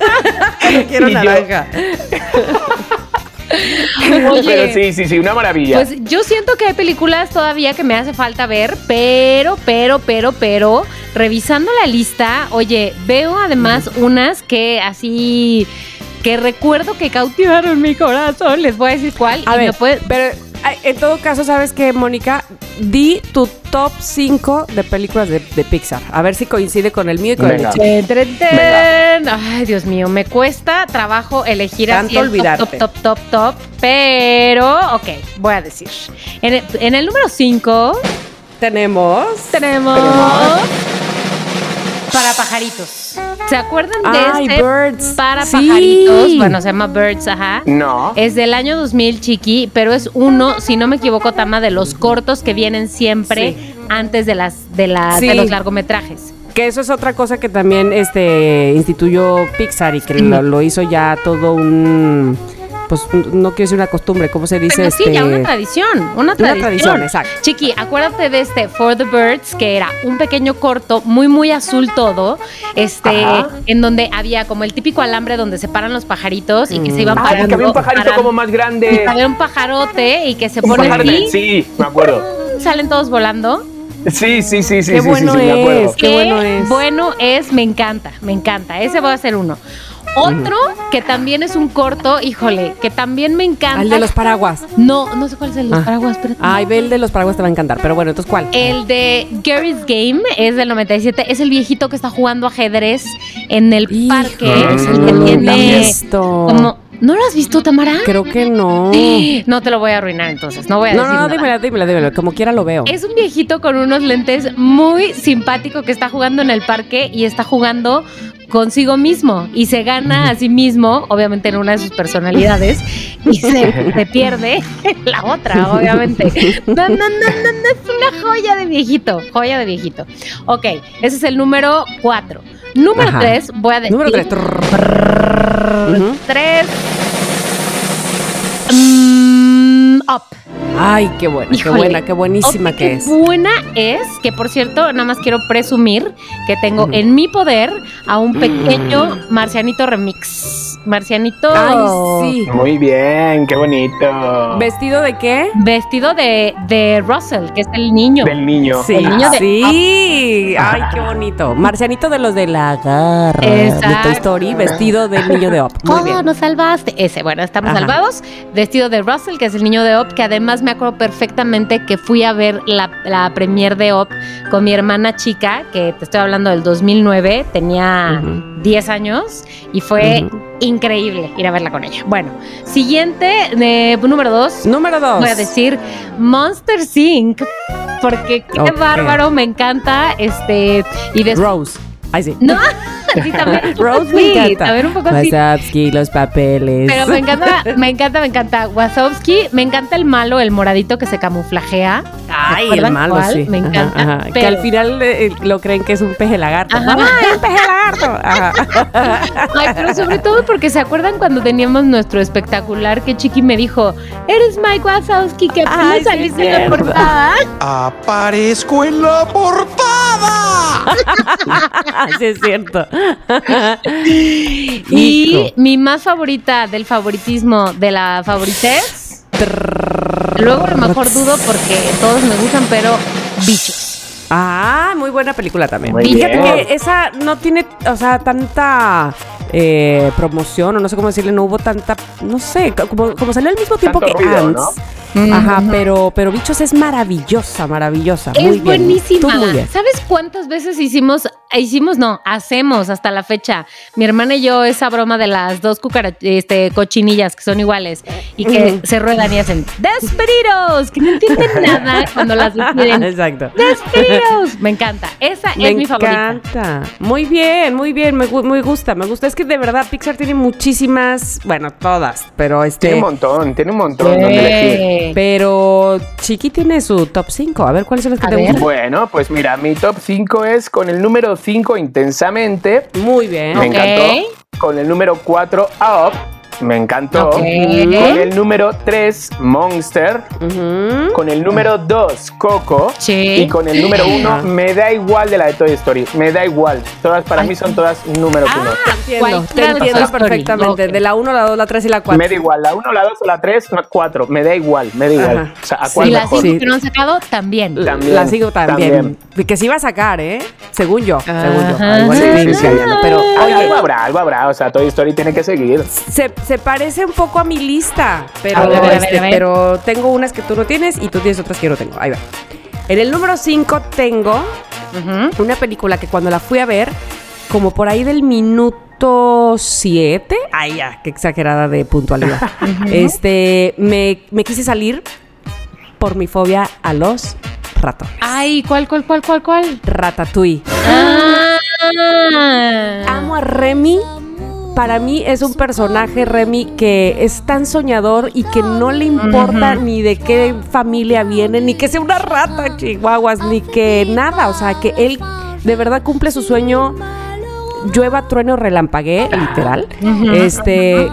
quiero Y yo- naranja. Oye, Pero sí, sí, sí, una maravilla. Pues yo siento que hay películas todavía que me hace falta ver, pero, pero, pero, pero, revisando la lista, oye, veo además unas que así que recuerdo que cautivaron mi corazón. Les voy a decir cuál. A y ver, me puede- pero en todo caso, ¿sabes qué, Mónica? Di tu top 5 de películas de, de Pixar. A ver si coincide con el mío y con Venga. el ten. Ay, Dios mío, me cuesta trabajo elegir así Tanto el top, olvidarte. top, top, top, top, pero, ok, voy a decir. En el, en el número 5 Tenemos. tenemos, Para Pajaritos. ¿Se acuerdan de Ay, este Birds. Para Sí. Pajaritos? Bueno, se llama Birds, ajá. No. Es del año 2000, Chiqui, pero es uno, si no me equivoco, Tama, de los cortos que vienen siempre antes de las de, la- Sí. de los largometrajes. Que eso es otra cosa que también este instituyó Pixar y que Sí. lo, lo hizo ya todo un. Pues no quiero decir una costumbre, ¿cómo se dice? Pero sí, este? ya una tradición, una tradición. tradición, exacto. Chiqui, acuérdate de este For the Birds, que era un pequeño corto, muy, muy azul todo, este, Ajá. en donde había como el típico alambre donde se paran los pajaritos y que se iban Ah, parando. porque había un pajarito como más grande. había un pajarote y que se Un pone así, Sí, me acuerdo. salen todos volando. Sí, sí, sí, sí, Qué sí, bueno sí, sí, me acuerdo. es. Qué bueno es. bueno es, me encanta, me encanta. Ese va a ser uno. Otro que también es un corto, híjole, que también me encanta. Al de los paraguas. No, no sé cuál es el de los Ah. paraguas, espérate. Ay, ve el de los paraguas te va a encantar. Pero bueno, entonces, ¿cuál? El de Gary's Game es del 97. Es el viejito que está jugando ajedrez en el parque. Es el que tiene como. ¿No lo has visto, Tamara? Creo que no. No te lo voy a arruinar entonces. No voy a no, decir. No, no, dímela, dímela, dímela. Como quiera lo veo. Es un viejito con unos lentes muy simpático que está jugando en el parque y está jugando consigo mismo y se gana a sí mismo, obviamente en una de sus personalidades, y se, se pierde la otra, obviamente. No, no, no, no, no, es una joya de viejito, joya de viejito. Ok, ese es el número cuatro. Número tres, voy a decir... Número 3 tres. Mm, up. Ay, qué buena, qué buena, qué buenísima que qué es. Buena es, que por cierto, nada más quiero presumir que tengo en mi poder a un mm. pequeño marcianito remix. Marcianito Ay, sí. Muy bien, qué bonito. ¿Vestido de qué? vestido de, de Russell, que es el niño. Del niño. Sí, El niño de- sí. Ay, qué bonito. Marcianito de los de la garra Exacto. de Toy Story, vestido del niño de Op. Muy oh, bien. nos salvaste. Ese, bueno, estamos Ajá. salvados. Vestido de Russell, que es el niño de Op, que además me acuerdo perfectamente que fui a ver la, la premier de Op con mi hermana chica, que te estoy hablando del 2009, tenía Ujú. 10 años y fue. Increíble ir a verla con ella. Bueno, siguiente, eh, número 2. Número dos. Voy a decir Monster Inc. Porque qué bárbaro, me encanta. Este, y después. Rose. Ay, sí. No, sí, también. un poco Rose me así, encanta. También un poco así. Wazowski, los papeles. Pero me encanta, me encanta, me encanta. Wazowski, me encanta el malo, el moradito que se camuflajea. Ay, el ¿Recuerdan malo, cuál? sí. Me encanta. ajá. Que pero- al final eh, lo creen que es un peje lagarto. Ajá. ¡Ay, un peje lagarto! Ajá. Ay, pero sobre todo porque se acuerdan cuando teníamos nuestro espectacular que Chiqui me dijo, eres Mike Wazowski, que Ay, sí, saliste en la portada. Aparezco en la portada. sí, es cierto. Y mi más favorita del favoritismo de la favoritez. Luego a lo mejor dudo porque todos me gustan, pero bichos. Ah, muy buena película también. Muy Fíjate bien. que esa no tiene, o sea, tanta eh, promoción, o no sé cómo decirle, no hubo tanta, no sé, como, como salió al mismo tiempo Tanto que ruido, Ants. Ajá, pero, pero Bichos es maravillosa, maravillosa. muy Es bien. buenísima. Tú muy bien. ¿Sabes cuántas veces hicimos, hicimos, no, hacemos hasta la fecha? Mi hermana y yo esa broma de las dos este, cochinillas que son iguales y que se ruedan y hacen despedidos, que no entienden nada cuando las despiden. Exacto. Despedidos. Me encanta. Esa Me es mi favorita. encanta. Muy bien, muy bien. Me, me gusta, me gusta. Es que de verdad Pixar tiene muchísimas, bueno, todas, pero este. Tiene un montón, tiene un montón donde elegir. Pero Chiqui tiene su top 5. A ver cuáles son las que A te gustan. Bueno, pues mira, mi top 5 es con el número 5 intensamente. Muy bien. Me Ok. encantó. Con el número 4 Up. Me encantó. Ok. Con el número 3 Monster. Ujú. Con el número 2 Coco. Sí. Y con el número 1 me da igual de la de Toy Story. Me da igual. Todas para mí son todas número 1. Te entiendo, te entiendo perfectamente. Ok. De la 1, la 2, la 3 y la 4. Me da igual, la 1, la 2 o la 3, la 4, me da igual, me da igual. Ajá. O sea, ¿a Sí, cuál y las mejor? cinco Sí. que no han sacado también. También, La sigo también. también. Que sí iba a sacar, ¿eh? Según yo. Según yo. Ajá. Al igual Sí, sí, sí. engañando, Pero, Ay, oye, algo habrá, algo habrá, o sea, Toy Story tiene que seguir. se, se parece un poco a mi lista, pero, ver, este, ver. pero tengo unas que tú no tienes y tú tienes otras que yo no tengo. Ahí va. En el número 5 tengo una película que cuando la fui a ver, como por ahí del minuto 7, ay ya, qué exagerada de puntualidad. Este, me, me quise salir por mi fobia a los ratones. Ay, ¿cuál, cuál, cuál, cuál, cuál? Ratatouille. Ah. Amo a Remy. Para mí es un personaje, Remy, que es tan soñador y que no le importa ni de qué familia viene, ni que sea una rata, chihuahuas, ni que nada. O sea, que él de verdad cumple su sueño. Llueva, trueno, relampaguee, literal. Este.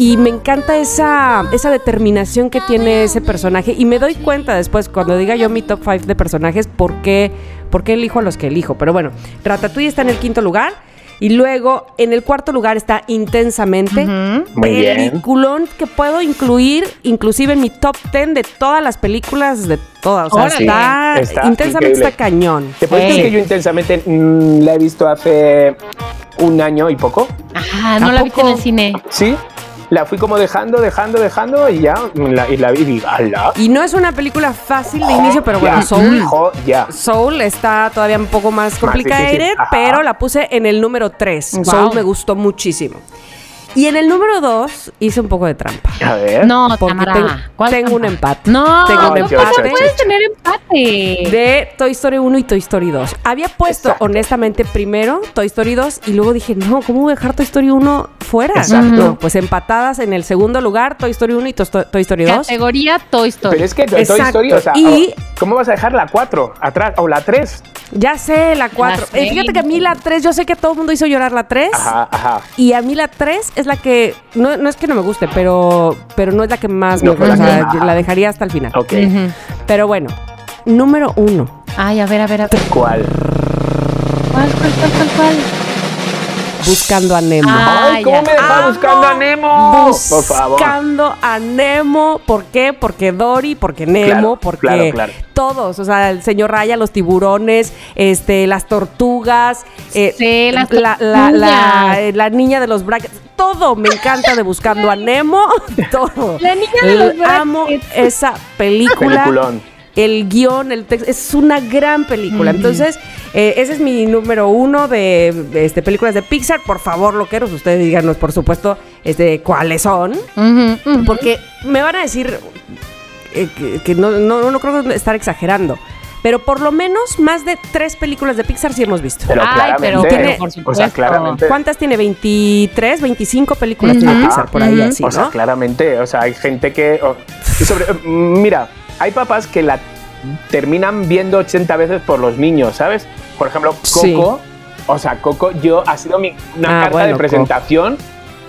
Y me encanta esa, esa determinación que tiene ese personaje. Y me doy cuenta después, cuando diga yo mi top 5 de personajes, por qué, por qué elijo a los que elijo. Pero bueno, Ratatouille está en el quinto lugar. Y luego, en el cuarto lugar está Intensamente. Muy bien. Peliculón que puedo incluir, inclusive en mi top 10 de todas las películas, de todas. O sea, está, Está Intensamente increíble. está cañón. ¿Te puedes creer que yo intensamente mm, la he visto hace un año y poco? Ah, no ¿A la viste en poco? el cine. Sí. La fui como dejando, dejando, dejando y ya. La, y la vi y. Y no es una película fácil de inicio, pero bueno, Soul. Soul está todavía un poco más complicada, pero la puse en el número 3. Wow. Soul me gustó muchísimo. Y en el número 2 hice un poco de trampa. A ver. No, Porque Tamara. tengo- ¿Cuál tengo un empate. No, Tengo un no empate. pasa, Ocho, puedes tener empate. De Toy Story 1 y Toy Story 2. Había puesto, Exacto. honestamente, primero Toy Story 2 y luego dije, no, ¿cómo voy a dejar Toy Story 1 fuera? Exacto. No, pues empatadas en el segundo lugar, Toy Story 1 y To- Toy Story 2. Categoría Toy Story. Pero es que Toy Exacto. Story, o sea, Y- ¿cómo vas a dejar la 4 atrás? O la 3. Ya sé, la 4. sé. fíjate que a mí la 3, yo sé que todo el mundo hizo llorar la 3. Ajá, ajá. Y a mí la 3 es la que, no, no es que no me guste, pero, pero no es la que más No me gusta. la la dejaría hasta el final. Ok. Ujú. Pero bueno, número uno. Ay, a ver, a ver, a ver. ¿Cuál? ¿Cuál, cuál, cuál, cuál, cuál? Buscando a Nemo. Ah, Ay, ¿cómo me dejas buscando a Nemo? Por favor. Buscando a Nemo. ¿Por qué? Porque Dory, porque Nemo, Claro, porque claro, claro. todos. O sea, el señor Raya, los tiburones, este, las tortugas, eh, Sí, las la, la, la, tortugas. eh, la niña de los brackets. Todo me encanta de Buscando a Nemo. Todo. La niña de los L- Amo brackets. esa película. Peliculón. El guion, el texto, es una gran película. Entonces, eh, ese es mi número uno de, de, este, películas de Pixar. Por favor, loqueros, ustedes díganos, por supuesto, este, cuáles son. Porque me van a decir eh, que, que no, no, no creo estar exagerando. Pero por lo menos más de tres películas de Pixar sí hemos visto. Pero Ay, claramente. pero- pero por o sea, claramente. ¿Cuántas tiene? ¿23, 25 películas Ujú. tiene Pixar por ahí así, o sea, no? claramente. O sea, hay gente que. sobre, eh, mira, hay papás que la terminan viendo 80 veces por los niños, ¿sabes? Por ejemplo, Sí. Coco. O sea, Coco, yo ha sido mi, una Ah, carta bueno, de Coco. presentación,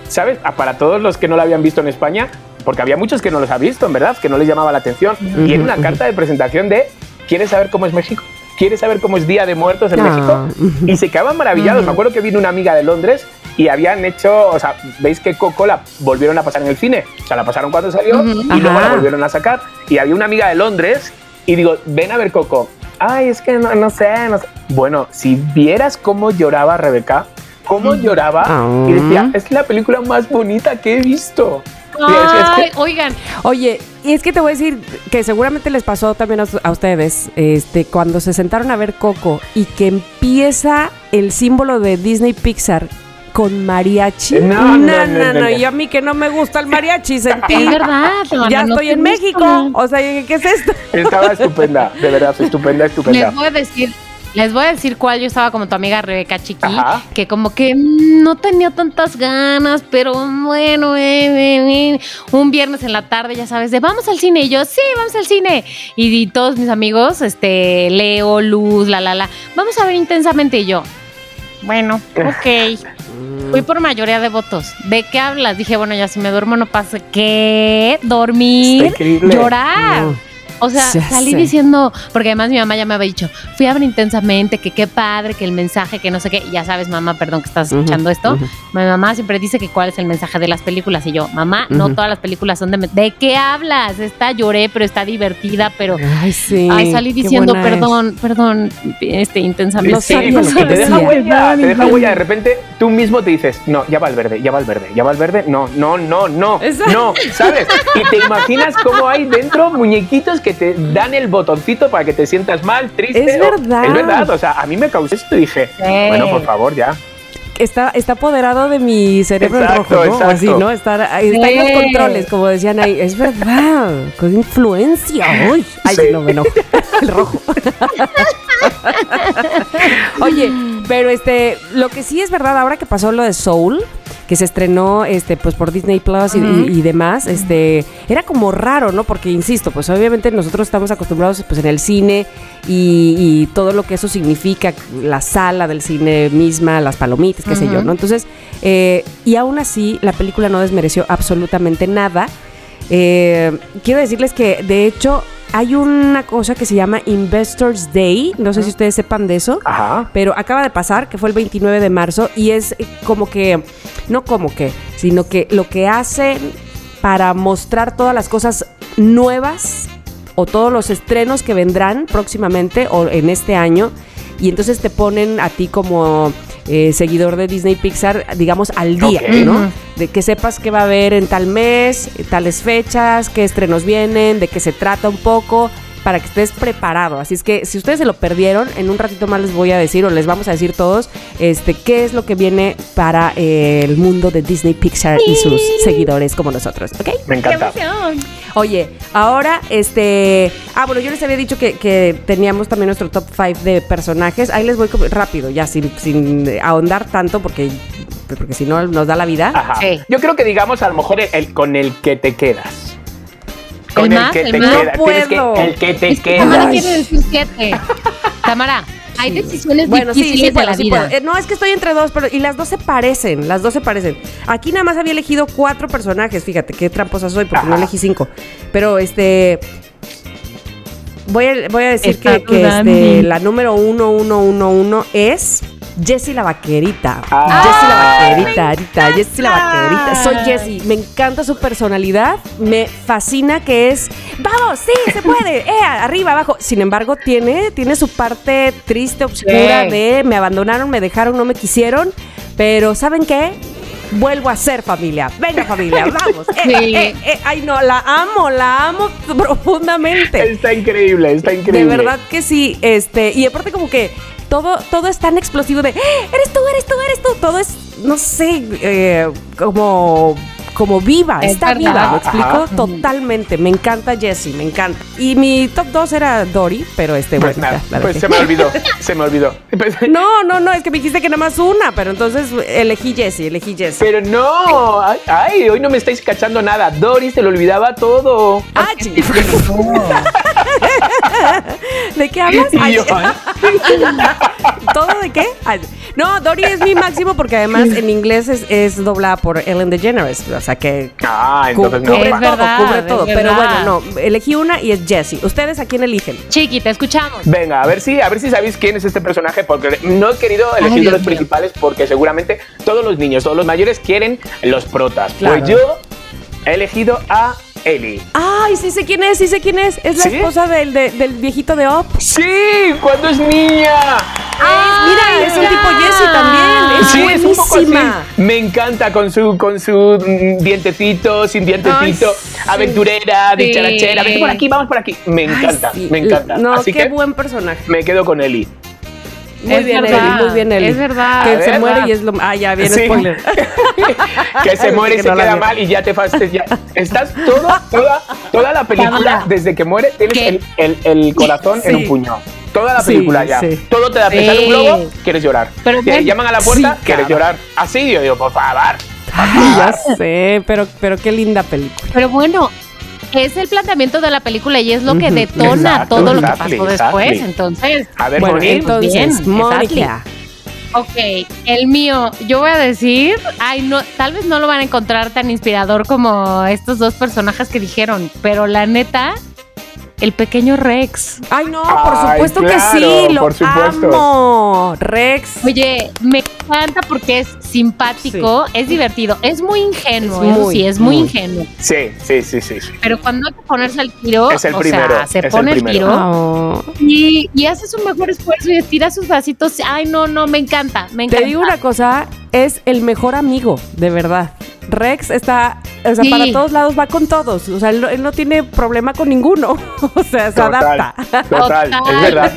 ¿sabes? Ah, Para todos los que no la habían visto en España, porque había muchos que no los ha visto, en verdad, que no les llamaba la atención. Y era una carta de presentación de: ¿quieres saber cómo es México? ¿Quieres saber cómo es Día de Muertos en Ah, México? Y se quedaban maravillados. Me acuerdo que vino una amiga de Londres y habían hecho, o sea, veis que Coco la volvieron a pasar en el cine. O sea, la pasaron cuando salió Ujú. y luego Ajá. la volvieron a sacar. Y había una amiga de Londres y digo, ven a ver Coco. Ay, es que no, no sé, no sé. Bueno, si vieras cómo lloraba Rebeca, cómo lloraba Ah. y decía, es la película más bonita que he visto. Y Ay, es que- oigan, Oye, y es que te voy a decir que seguramente les pasó también a, a ustedes, este, cuando se sentaron a ver Coco y que empieza el símbolo de Disney Pixar con mariachi. No, no, no, no, no. Y a mí que no me gusta el mariachi, sentí. es verdad. Ya no estoy en. México. O sea, ¿qué es esto? estaba estupenda, de verdad, estupenda, estupenda. Les voy a decir, les voy a decir cuál yo estaba como tu amiga Rebeca Chiqui, Ajá. que como que mm, no tenía tantas ganas, pero bueno, eh, eh, eh, un viernes en la tarde, ya sabes, de vamos al cine, y yo, sí, vamos al cine. Y, y todos mis amigos, este, Leo, Luz, la, la, la, vamos a ver intensamente, y yo, bueno, ok. Fui por mayoría de votos. ¿De qué hablas? Dije, bueno, ya si me duermo no pasa. ¿Qué? ¿Dormir? ¿Llorar? No. O sea, Ya salí sé. diciendo, porque además mi mamá ya me había dicho, fui a ver intensamente, que qué padre, que el mensaje, que no sé qué. Ya sabes, mamá, perdón que estás escuchando esto. Mi mamá siempre dice que cuál es el mensaje de las películas. Y yo, mamá, no todas las películas son de... ¿De qué hablas? Está lloré, pero está divertida, pero... Ay, sí. Ay, salí diciendo, es. perdón, perdón, este, intensamente. No Sí, te deja huella, te deja huella. De repente tú mismo te dices, no, ya va el verde, ya va el verde, ya va el verde. No, no, no, no, Exacto. no, ¿sabes? Y te imaginas cómo hay dentro muñequitos que te dan el botoncito para que te sientas mal, triste. Es o- verdad. Es verdad, o sea, a mí me causó esto y dije, bueno, por favor, ya. Está, está apoderado de mi cerebro Exacto, rojo, ¿no? Exacto. Así, ¿no? Está, está en los Sí. controles, como decían ahí. Es verdad, con influencia. Uy, ay, Sí. no enojo. El rojo. Oye, pero este, lo que sí es verdad, ahora que pasó lo de Soul, que se estrenó este pues por Disney Plus y, y- y demás, este era como raro, ¿no? Porque insisto, pues obviamente nosotros estamos acostumbrados pues en el cine y, y todo lo que eso significa, la sala del cine misma, las palomitas, qué sé yo, ¿no? Entonces, eh, y aún así la película no desmereció absolutamente nada. Eh, quiero decirles que de hecho hay una cosa que se llama Investors Day, no sé si ustedes sepan de eso. Ajá. Pero acaba de pasar, que fue el 29 de marzo, y es como que, no como que, sino que lo que hacen para mostrar todas las cosas nuevas o todos los estrenos que vendrán próximamente o en este año. Y entonces te ponen a ti como eh, seguidor de Disney Pixar, digamos, al día. ¿no? De que sepas qué va a haber en tal mes, tales fechas, qué estrenos vienen, de qué se trata un poco, para que estés preparado. Así es que si ustedes se lo perdieron, en un ratito más les voy a decir o les vamos a decir todos este qué es lo que viene para eh, el mundo de Disney Pixar y sus seguidores como nosotros, ¿ok? Me encanta. Oye, ahora, este. Ah, bueno, yo les había dicho que, que teníamos también nuestro top 5 de personajes. Ahí les voy rápido, ya sin, sin ahondar tanto, porque, porque si no nos da la vida. Ajá. Sí. Yo creo que digamos a lo mejor el, el con el que te quedas. Con ¿El el, más? que ¿El te más? quedas. No que- puedo. el que te Es que Tamara quedas. quiere decir siete. Tamara, hay decisiones Bueno, sí, difíciles sí, puedo, de la sí vida. puedo. Eh, no, es que estoy entre dos, pero y las dos se parecen, las dos se parecen. Aquí nada más había elegido cuatro personajes, fíjate qué tramposa soy porque no elegí cinco. Pero este voy a, voy a decir Está que, que, este, la número uno, uno, uno, uno es Jessie la vaquerita. Ah. Jessie la vaquerita, ahorita. Jessie la vaquerita. Soy Jessie. Me encanta su personalidad. Me fascina que es. ¡Vamos! ¡Sí! ¡Se puede! ¡Eh! Arriba, abajo. Sin embargo, tiene, tiene su parte triste, oscura Sí. de me abandonaron, me dejaron, no me quisieron. Pero, ¿saben qué? Vuelvo a ser familia. Venga, familia, vamos. Eh, Sí. eh, eh, ay, no, la amo, la amo profundamente. Está increíble, está increíble. De verdad que sí, este, y aparte como que todo, todo es tan explosivo de, "¡Eh! eres tú, eres tú, eres tú, todo es, no sé, eh, como, como viva, Es está verdad. viva, ¿me explico? Ajá. Totalmente, me encanta Jessie, me encanta. Y mi top 2 era Dory, pero este, Pues bueno, nada, ya, pues se me olvidó, se me olvidó. No, no, no, es que me dijiste que nada más una, pero entonces elegí Jessie, elegí Jessie. Pero no, ay, ay, hoy no me estáis cachando nada. Doris se lo olvidaba todo. Ah, ¿De qué hablas? Y Ay, yo, ay, ¿Todo de qué? Ay, no, Dory es mi máximo porque además en inglés es, es doblada por Ellen DeGeneres. O sea que Ah, entonces no. cubre Es todo, verdad, cubre es todo. Pero verdad. bueno, no, elegí una y es Jessie. ¿Ustedes a quién eligen? Chiqui, te escuchamos. Venga, a ver si, a ver si sabéis quién es este personaje, porque no he querido elegir Ay, de los mío. principales, porque seguramente todos los niños, todos los mayores quieren los protas. Claro. Pues yo he elegido a Ellie. Ay, sí sé quién es, sí sé quién es. Es la ¿Sí? esposa del, de- del viejito de Op. Sí, cuando es niña. Ay, mira, es un tipo Jessie también. Es sí, es un poco así. Me encanta con su con su mm, dientecito, sin dientecito, Ay, sí. aventurera, Sí. dicharachera. Vente por aquí, vamos por aquí. Me encanta, Ay, sí. me encanta. No, Así qué que buen personaje. me quedo con Ellie. Muy Es bien, verdad, Eli, muy bien, Eli. es verdad. Que se muere y es lo. Ah, ya, viene Sí. spoiler. que se muere y Que se no queda mal y ya te fastes ya. Estás toda, toda, toda la película, desde que muere, tienes el, el- el corazón en un puño. Toda la Sí, película ya. sí. Todo te da pesar Sí. un globo, quieres llorar. Pero Te llaman a la puerta, Sí, quieres claro. llorar. Así yo digo, por favor. Ay, ya sé, pero, pero qué linda película. Pero bueno, es el planteamiento de la película y es lo que detona Exacto, todo lo que pasó después. Entonces, A ver, Bueno, entonces. Mónica. ok, el mío, yo voy a decir, ay, no, tal vez no lo van a encontrar tan inspirador como estos dos personajes que dijeron, pero la neta, el pequeño Rex. Ay, no, por Ay, supuesto claro, que sí, lo por supuesto. amo. Rex. Oye, me encanta porque es simpático, es divertido, es muy ingenuo, Es muy, sí, es muy, muy. ingenuo. Sí, sí, sí, sí. sí. Pero cuando hay que ponerse al tiro, Es el o primero, sea, se es pone el, primero. tiro Oh. y, y hace su mejor esfuerzo y estira sus bracitos. Ay, no, no, me encanta, me encanta. Te digo una cosa, es el mejor amigo, de verdad. Rex está, o sea, Sí. para todos lados va con todos. O sea, él, no- él no tiene problema con ninguno. O sea, se Total, adapta. total, Total. es verdad.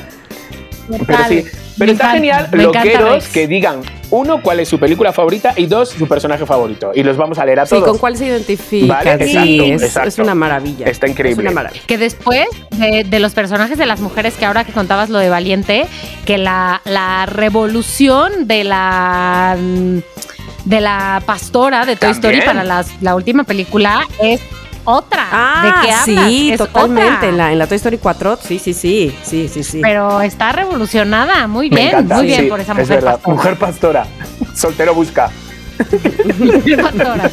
Total. Pero sí, Me pero está encanta, genial, me loqueros, que digan, uno, cuál es su película favorita y dos, su personaje favorito. Y los vamos a leer a Sí, todos. con cuál se identifica. Vale, sí, exacto, es, exacto. es una maravilla. Está increíble. Es una maravilla. Que después de, de los personajes de las mujeres, que ahora que contabas lo de Valiente, que la, la revolución de la mm, de la pastora de Toy También. Story para las- la última película es otra. Ah, ¿De qué hablas? sí, Es totalmente. otra. En la, en la Toy Story 4, sí, sí, sí, sí, sí, sí. Pero está revolucionada, muy Me bien, encanta, muy bien sí, por esa Es mujer verdad, pastora. mujer pastora. Soltero busca. Pastora.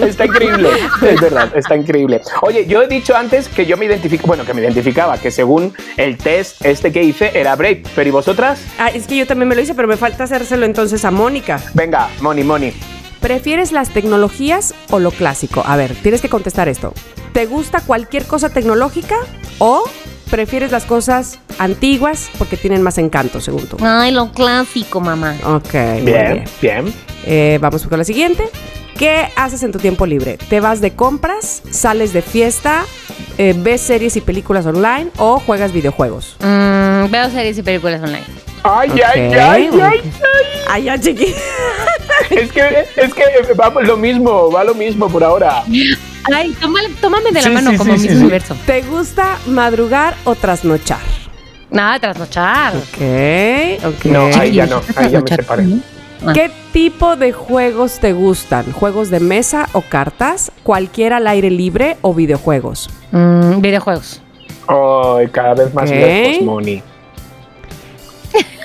Está increíble, es verdad, está increíble. Oye, yo he dicho antes que yo me identifico, bueno, que me identificaba, que según el test este que hice era Brave, pero ¿y vosotras? Ah, es que yo también me lo hice, pero me falta hacérselo entonces a Mónica. Venga, Moni, Moni. ¿Prefieres las tecnologías o lo clásico? A ver, tienes que contestar esto. ¿Te gusta cualquier cosa tecnológica o prefieres las cosas antiguas porque tienen más encanto, según tú? Ay, lo clásico, mamá. Ok, muy bien. bien. Eh, vamos con la siguiente. ¿Qué haces en tu tiempo libre? ¿Te vas de compras? ¿Sales de fiesta? eh, ¿Ves series y películas online? ¿O juegas videojuegos? Mm, veo series y películas online. Ay, Ok, ay, ay, muy ay, Ay, ya, chiqui. Es que, es que va lo mismo, va lo mismo por ahora. Ay, tómale- tómame de la Sí, mano sí, como sí, mi sí, sí. universo. ¿Te gusta madrugar o trasnochar? Nada, trasnochar. Ok, ok. No, ahí ya no, ahí ya me Trasnochar. Separé. ¿Qué tipo de juegos te gustan? ¿Juegos de mesa o cartas? ¿Cualquiera al aire libre o videojuegos? Mm, videojuegos. Ay, cada vez más Ok. lejos, Moni.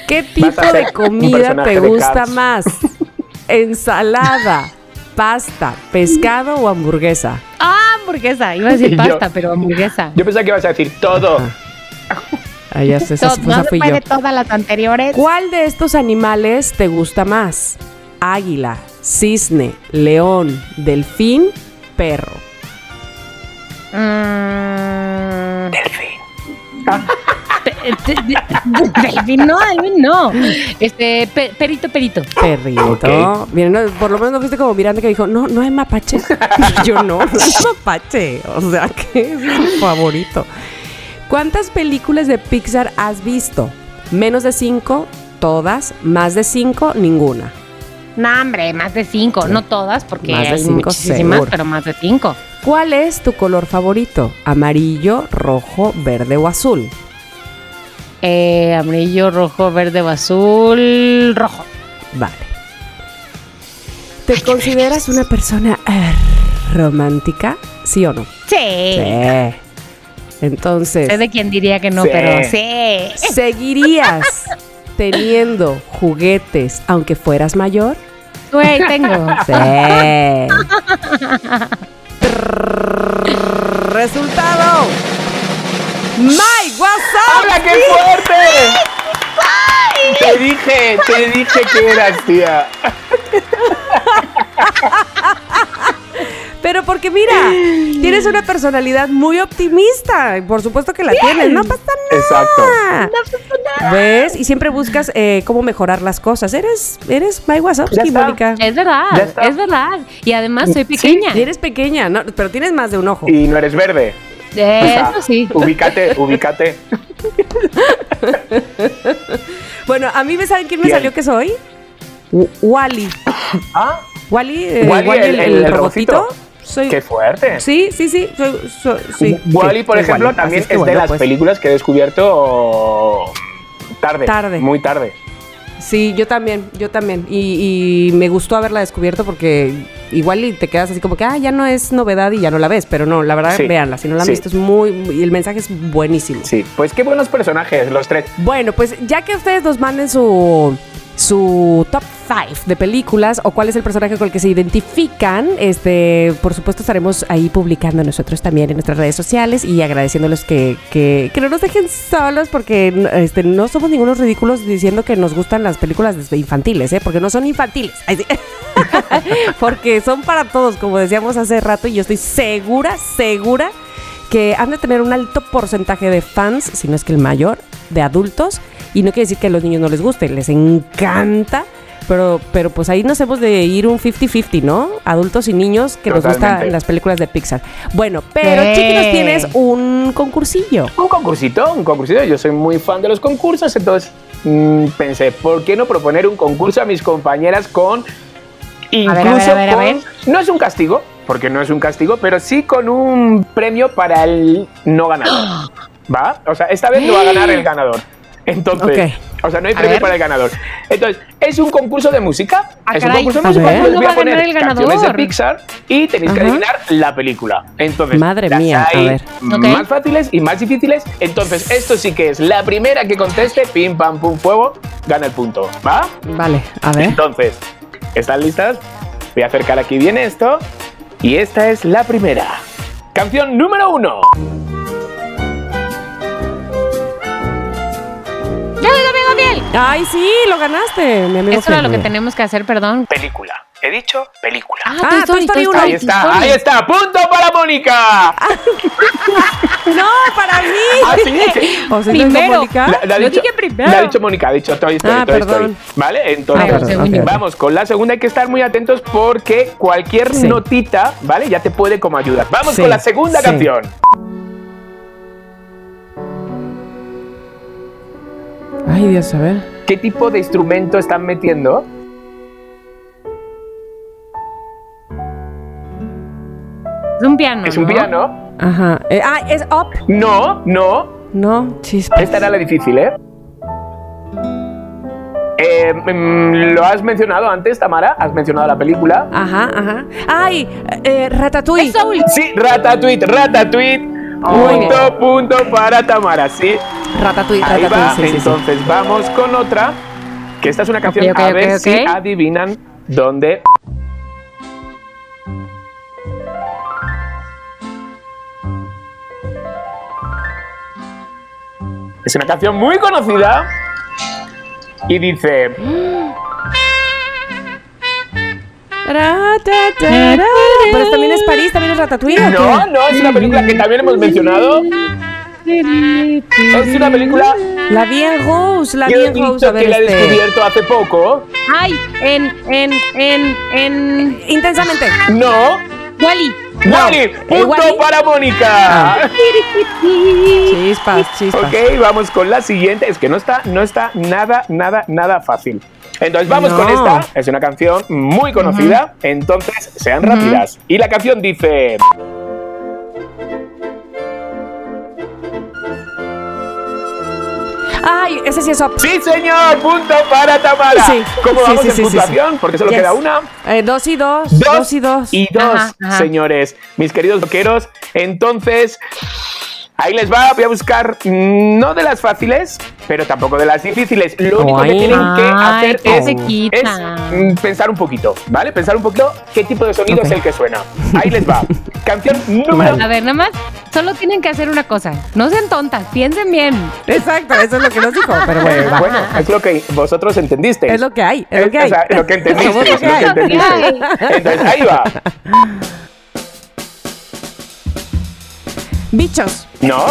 ¿Qué tipo de comida te gusta más? ¿Ensalada, pasta, pescado o hamburguesa? Ah, hamburguesa. Iba a decir yo- pasta, pero hamburguesa. Yo pensaba que ibas a decir todo. Ah, ya sé, esa, fui yo. puede todas las anteriores. ¿Cuál de estos animales te gusta más? Águila, cisne, león, delfín, perro. Mm. Pe- te- de- Delfín no, delfín no. Este, pe- perito, perito. Perrito. Miren, no, por lo menos no fuiste como Miranda que dijo, no, no hay mapache. Yo no, no hay mapache. O sea, que es mi favorito. ¿Cuántas películas de Pixar has visto? Menos de cinco, todas. Más de cinco, ninguna. No, hombre, más de cinco. No todas, porque Más de hay cinco, muchísimas, seguro. pero más de cinco. ¿Cuál es tu color favorito? ¿Amarillo, rojo, verde o azul? Eh, amarillo, rojo, verde o azul. Rojo. Vale. ¿Te consideras una persona eh, romántica? ¿Sí o no? Sí. Sí. Entonces, Sé de quién diría que no, Sí. pero sí. ¿seguirías teniendo juguetes aunque fueras mayor? Güey, tengo. Sí. Resultado. My WhatsApp. ¡Habla, qué fuerte! Te dije, te dije que eras, tía. Pero porque mira, tienes una personalidad muy optimista. y Por supuesto que la tienes. No pasa Exacto. nada. ¿Ves? Y siempre buscas eh, cómo mejorar las cosas. Eres, eres My Wazowski. Mónica. Es verdad, es verdad. Y además soy pequeña. Y eres pequeña, ¿no? pero tienes más de un ojo. Y no eres verde. O sea, Eso sí. Ubícate, ubícate. Bueno, a mí me saben quién me salió que soy. W- Wally. Ah, Wally, eh, Wally, Wally, el- el, el el robotito. robotito. Soy. qué fuerte. Sí, sí, sí. soy- soy- sí Wally, por ejemplo, Wally. también que es de bueno, las pues, películas que he descubierto tarde. Tarde. Muy tarde. Sí, yo también, yo también. Y, y me gustó haberla descubierto porque igual y te quedas así como que, ah, ya no es novedad y ya no la ves. Pero no, la verdad, Sí, véanla. Si no la han sí. visto, es muy. Y el mensaje es buenísimo. Sí, pues qué buenos personajes los tres. Bueno, pues ya que ustedes nos manden su, su top 5 de películas o cuál es el personaje con el que se identifican. Este, por supuesto, estaremos ahí publicando nosotros también en nuestras redes sociales y agradeciéndoles que, que, que no nos dejen solos porque este, no somos ningunos ridículos diciendo que nos gustan las películas infantiles, ¿eh? porque no son infantiles. Porque son para todos, como decíamos hace rato, y yo estoy segura, segura que han de tener un alto porcentaje de fans, si no es que el mayor, de adultos. Y no quiere decir que a los niños no les guste, les encanta. Pero, pero pues ahí nos hemos de ir un 50-50, ¿no? Adultos y niños que nos Totalmente. gustan las películas de Pixar. Bueno, pero ¡Eh! Chiqui, nos tienes un concursillo. Un concursito, un concursito. Yo soy muy fan de los concursos, entonces mm, pensé, ¿por qué no proponer un concurso a mis compañeras con incluso a ver, a ver, a con- ver. no es un castigo, porque no es un castigo, pero sí con un premio para el no ganador. ¿Va? O sea, esta vez no va a ganar el ganador. Entonces, o sea, no hay premio para el ganador. Entonces, es un concurso de música. Ah, es un concurso de A música. ver. Entonces ¿Cuándo voy va a poner el canciones de ganador? Pixar y tenéis que Ajá. adivinar la película. Entonces, Madre las mía, a ver. Más fáciles y más difíciles. Entonces, esto sí que es la primera que conteste, pim, pam, pum, fuego, gana el punto. ¿Va? Vale, a ver. Entonces, ¿están listas? Voy a acercar aquí bien esto. Y esta es la primera. Canción número uno. Ay, sí, lo ganaste, mi amigo. Eso era lo que tenemos que hacer, perdón. Película. He dicho película. Ah, Toy Story uno. Ahí está, ahí está. ¡Punto para Mónica! No, para mí. Ah, sí, sí. O sea, Primero. La, la dicho, dije primero. la ha dicho Mónica, ha dicho Toy Story, Ah, Toy perdón. Story. ¿Vale? Entonces, Ah, perdón, ok. vamos con la segunda. Hay que estar muy atentos porque cualquier Sí. notita, ¿vale? Ya te puede como ayudar. Vamos Sí, con la segunda sí. canción. Ay, Dios, a ver. ¿Qué tipo de instrumento están metiendo? Es un piano. ¿Es un ¿no? piano? Ajá. Eh, ah, es up. No, no. No, chispas. Esta era la difícil, ¿eh? Eh, mm, ¿Lo has mencionado antes, Tamara? ¿Has mencionado la película? Ajá, ajá. Ay, eh, Ratatouille. Es Soul. Sí, Ratatouille, Ratatouille. Punto, punto para Tamara, sí. Ratatouille, Ahí Ratatouille, va. sí, sí, sí. Entonces vamos con otra. Que esta es una canción. a ver si adivinan dónde. Es una canción muy conocida. Y dice. Pero también es París, también es Ratatouille. ¿o No, no, es una película que también hemos mencionado. Es una película La vi en Rose, la que vi he en dicho Rose. A ver, que la he este. descubierto hace poco. Ay, en, en, en, en. Intensamente. No. Wally. Wally, punto para Mónica. Chispas, chispas. Ok, vamos con la siguiente. Es que no está, no está nada, nada, nada fácil. Entonces vamos No. con esta. Es una canción muy conocida. Entonces sean rápidas. Y la canción dice. Ay, ese sí es up. ¡Sí, señor! ¡Punto para Tamara! Sí, ¿Cómo sí, vamos sí, en sí, sí, puntuación? Porque solo Yes. queda una. Eh, dos y dos. Dos, y dos. Y dos, Ajá, ajá. señores, mis queridos loqueros. Entonces, ahí les va. Voy a buscar mm, no de las fáciles, pero tampoco de las difíciles. Lo único que Ay. tienen que hacer es, mm, pensar un poquito, ¿vale? Pensar un poquito qué tipo de sonido es el que suena. Ahí les va. Canción número A ver, nada más, solo tienen que hacer una cosa. No sean tontas, piensen bien. Exacto, eso es lo que nos dijo. Pero bueno, bueno, es lo que vosotros entendisteis. es lo que hay. Es lo que hay. O sea, lo que lo entendisteis. Entonces, ahí va. Bichos. ¿No?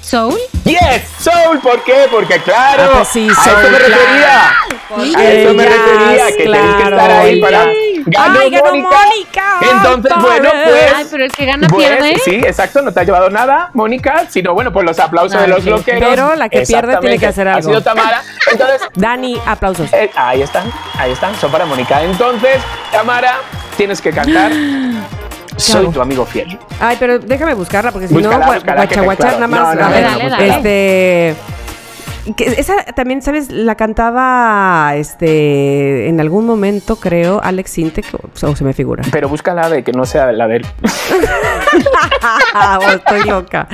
Soul. Yes, Soul, ¿por qué? Porque claro, Ah, pues sí, a eso Soul, me refería. Sí. A eso me refería, que tenéis que estar ahí claro, para. Ganó Ay, ganó Mónica. Mónica, Entonces, bueno, pues. Ay, pero el que gana pues, pierde. Sí, exacto, no te ha llevado nada, Mónica, sino bueno, pues los aplausos de los sí. loqueros. Pero la que pierde tiene que hacer Ha algo. sido Tamara. Entonces, Dani, aplausos. eh, ahí están, ahí están, son para Mónica. Entonces, Tamara, tienes que cantar. Soy tu amigo fiel. Ay, pero déjame buscarla porque si Búscala, no, búscala, guachaguachar nada más. No, no, a ver, Dale, dale. este. que esa también, ¿sabes? La cantaba este en algún momento, creo, Alex Sintek, o, o se me figura. Pero búscala de que no sea la de él. Oh, estoy loca.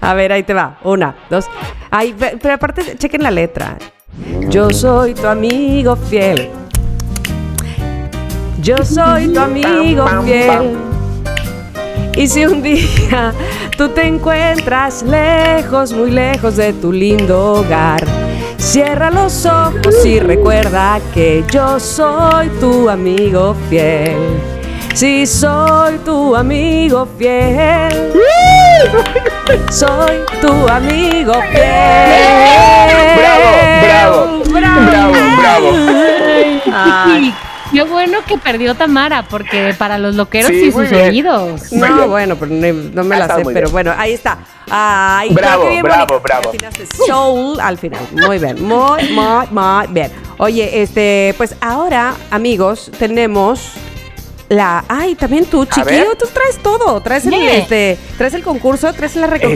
A ver, ahí te va. Una, dos. Ay, pe- pero aparte, chequen la letra. Yo soy tu amigo fiel. Yo soy tu amigo fiel. Y si un día tú te encuentras lejos, muy lejos de tu lindo hogar, cierra los ojos y recuerda que yo soy tu amigo fiel. Si soy tu amigo fiel. Soy tu amigo fiel. Bravo, bravo, bravo, bravo. Ay, qué bueno que perdió Tamara, porque para los loqueros Sí, y sus bien. oídos. No, bien. bueno, pero no, no me Ha la sé, pero bien. bueno, ahí está. Ay, Bravo, bien bravo, bonito. bravo. Soul al final. Muy bien, muy, muy, muy bien. Oye, este, pues ahora, amigos, tenemos la. Ay, también tú, chiquillo, tú traes todo. Traes el, Yeah. este, traes el concurso, traes la reco-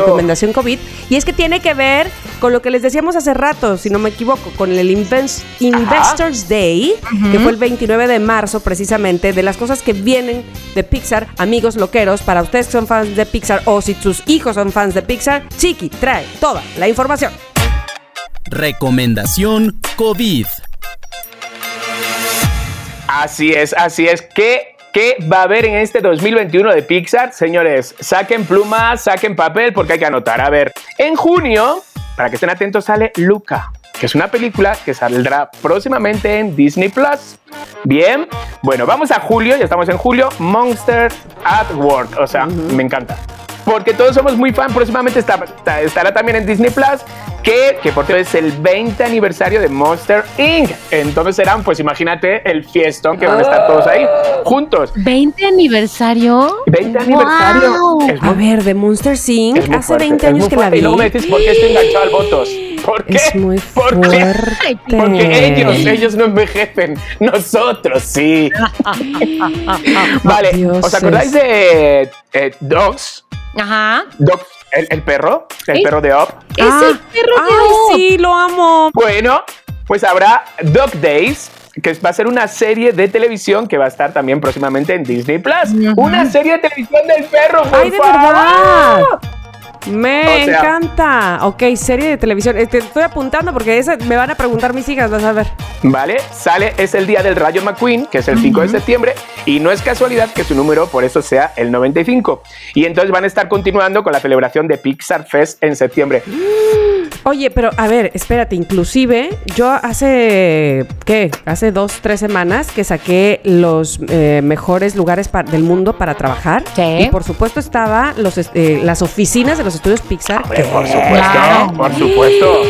recomendación COVID. Y es que tiene que ver con lo que les decíamos hace rato, si no me equivoco, con el Invest- Investors Day, que fue el 29 de marzo, precisamente, de las cosas que vienen de Pixar, amigos loqueros, para ustedes que son fans de Pixar o si sus hijos son fans de Pixar, Chiqui trae toda la información. Recomendación COVID. Así es, así es. ¿Qué, ¿Qué va a haber en este 2021 de Pixar? Señores, saquen plumas, saquen papel porque hay que anotar. A ver, en junio, para que estén atentos, sale Luca, que es una película que saldrá próximamente en Disney Plus. Bien, bueno, vamos a julio, ya estamos en julio, Monster at Work, o sea, me encanta. Porque todos somos muy fan, próximamente está- está- estará también en Disney Plus, que, que por cierto es el 20 aniversario de Monster Inc. Entonces serán, pues imagínate, el fiestón que van a estar todos ahí juntos. ¿20 aniversario? 20 aniversario. A ver, de Monster Inc. hace fuerte, 20 es años que la vi. Y luego me decís por qué estoy enganchado al votos. ¿Por qué? Es muy ¿Por qué? Porque ellos, ellos no envejecen, nosotros sí. vale. ¿os acordáis de eh, Dogs? Ajá. Dogs, el, el perro, el ¿Eh? perro de Up. Es el perro de Ay, Up. sí, lo amo. Bueno, pues habrá Dog Days, que va a ser una serie de televisión que va a estar también próximamente en Disney Plus. Una serie de televisión del perro, por Ay, de favor. verdad. Me O sea- encanta. Ok, serie de televisión. Te estoy apuntando porque esa me van a preguntar mis hijas, vas a ver. ¿Vale? Sale, es el día del Rayo McQueen, que es el 5 de septiembre, y no es casualidad que su número por eso sea el 95. Y entonces van a estar continuando con la celebración de Pixar Fest en septiembre. Oye, pero a ver, espérate, inclusive yo hace, ¿qué? Hace dos, tres semanas que saqué los eh, mejores lugares del mundo para trabajar. Sí. Y por supuesto estaba los, eh, las oficinas de los estudios Pixar. Hombre, que- por supuesto, Claro. por supuesto.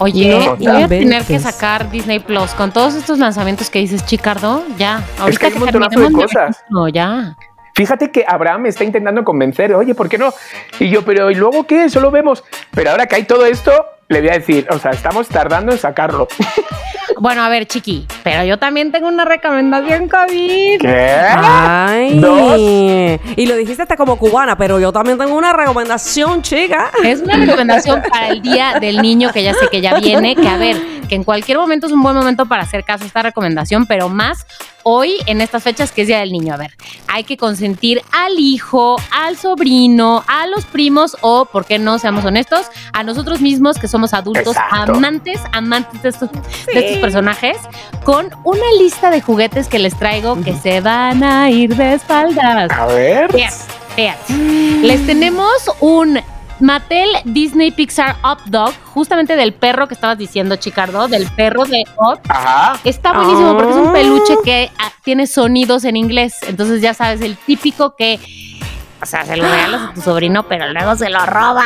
Oye, No voy a tener que sacar Disney Plus con todos estos lanzamientos que dices, Chicardo. Ya. Es que hay un montonazo de terminemos cosas. No, ya. Fíjate que Abraham me está intentando convencer, oye, ¿por qué no? Y yo, pero ¿y luego qué? Solo vemos. Pero ahora que hay todo esto, le voy a decir, o sea, estamos tardando en sacarlo. Bueno, a ver, Chiqui, pero yo también tengo una recomendación COVID. ¿Qué? Ay. Dos. Y lo dijiste hasta como cubana, pero yo también tengo una recomendación, chica. Es una recomendación para el Día del Niño, que ya sé que ya viene, que a ver, que en cualquier momento es un buen momento para hacer caso a esta recomendación, pero más hoy en estas fechas que es Día del Niño. A ver, hay que consentir al hijo, al sobrino, a los primos o, ¿por qué no, seamos honestos, a nosotros mismos que somos adultos Exacto. amantes, amantes de estos, de estos personajes, con una lista de juguetes que les traigo que se van a ir de espaldas. A ver. Vean, vean. Les tenemos un Mattel Disney Pixar Up Dog, justamente del perro que estabas diciendo, Chicardo, del perro de Up. Ajá. Está buenísimo porque es un Ah. peluche que ah, tiene sonidos en inglés. Entonces ya sabes, el típico que, o sea, se lo regalas a tu sobrino, pero luego se lo roban.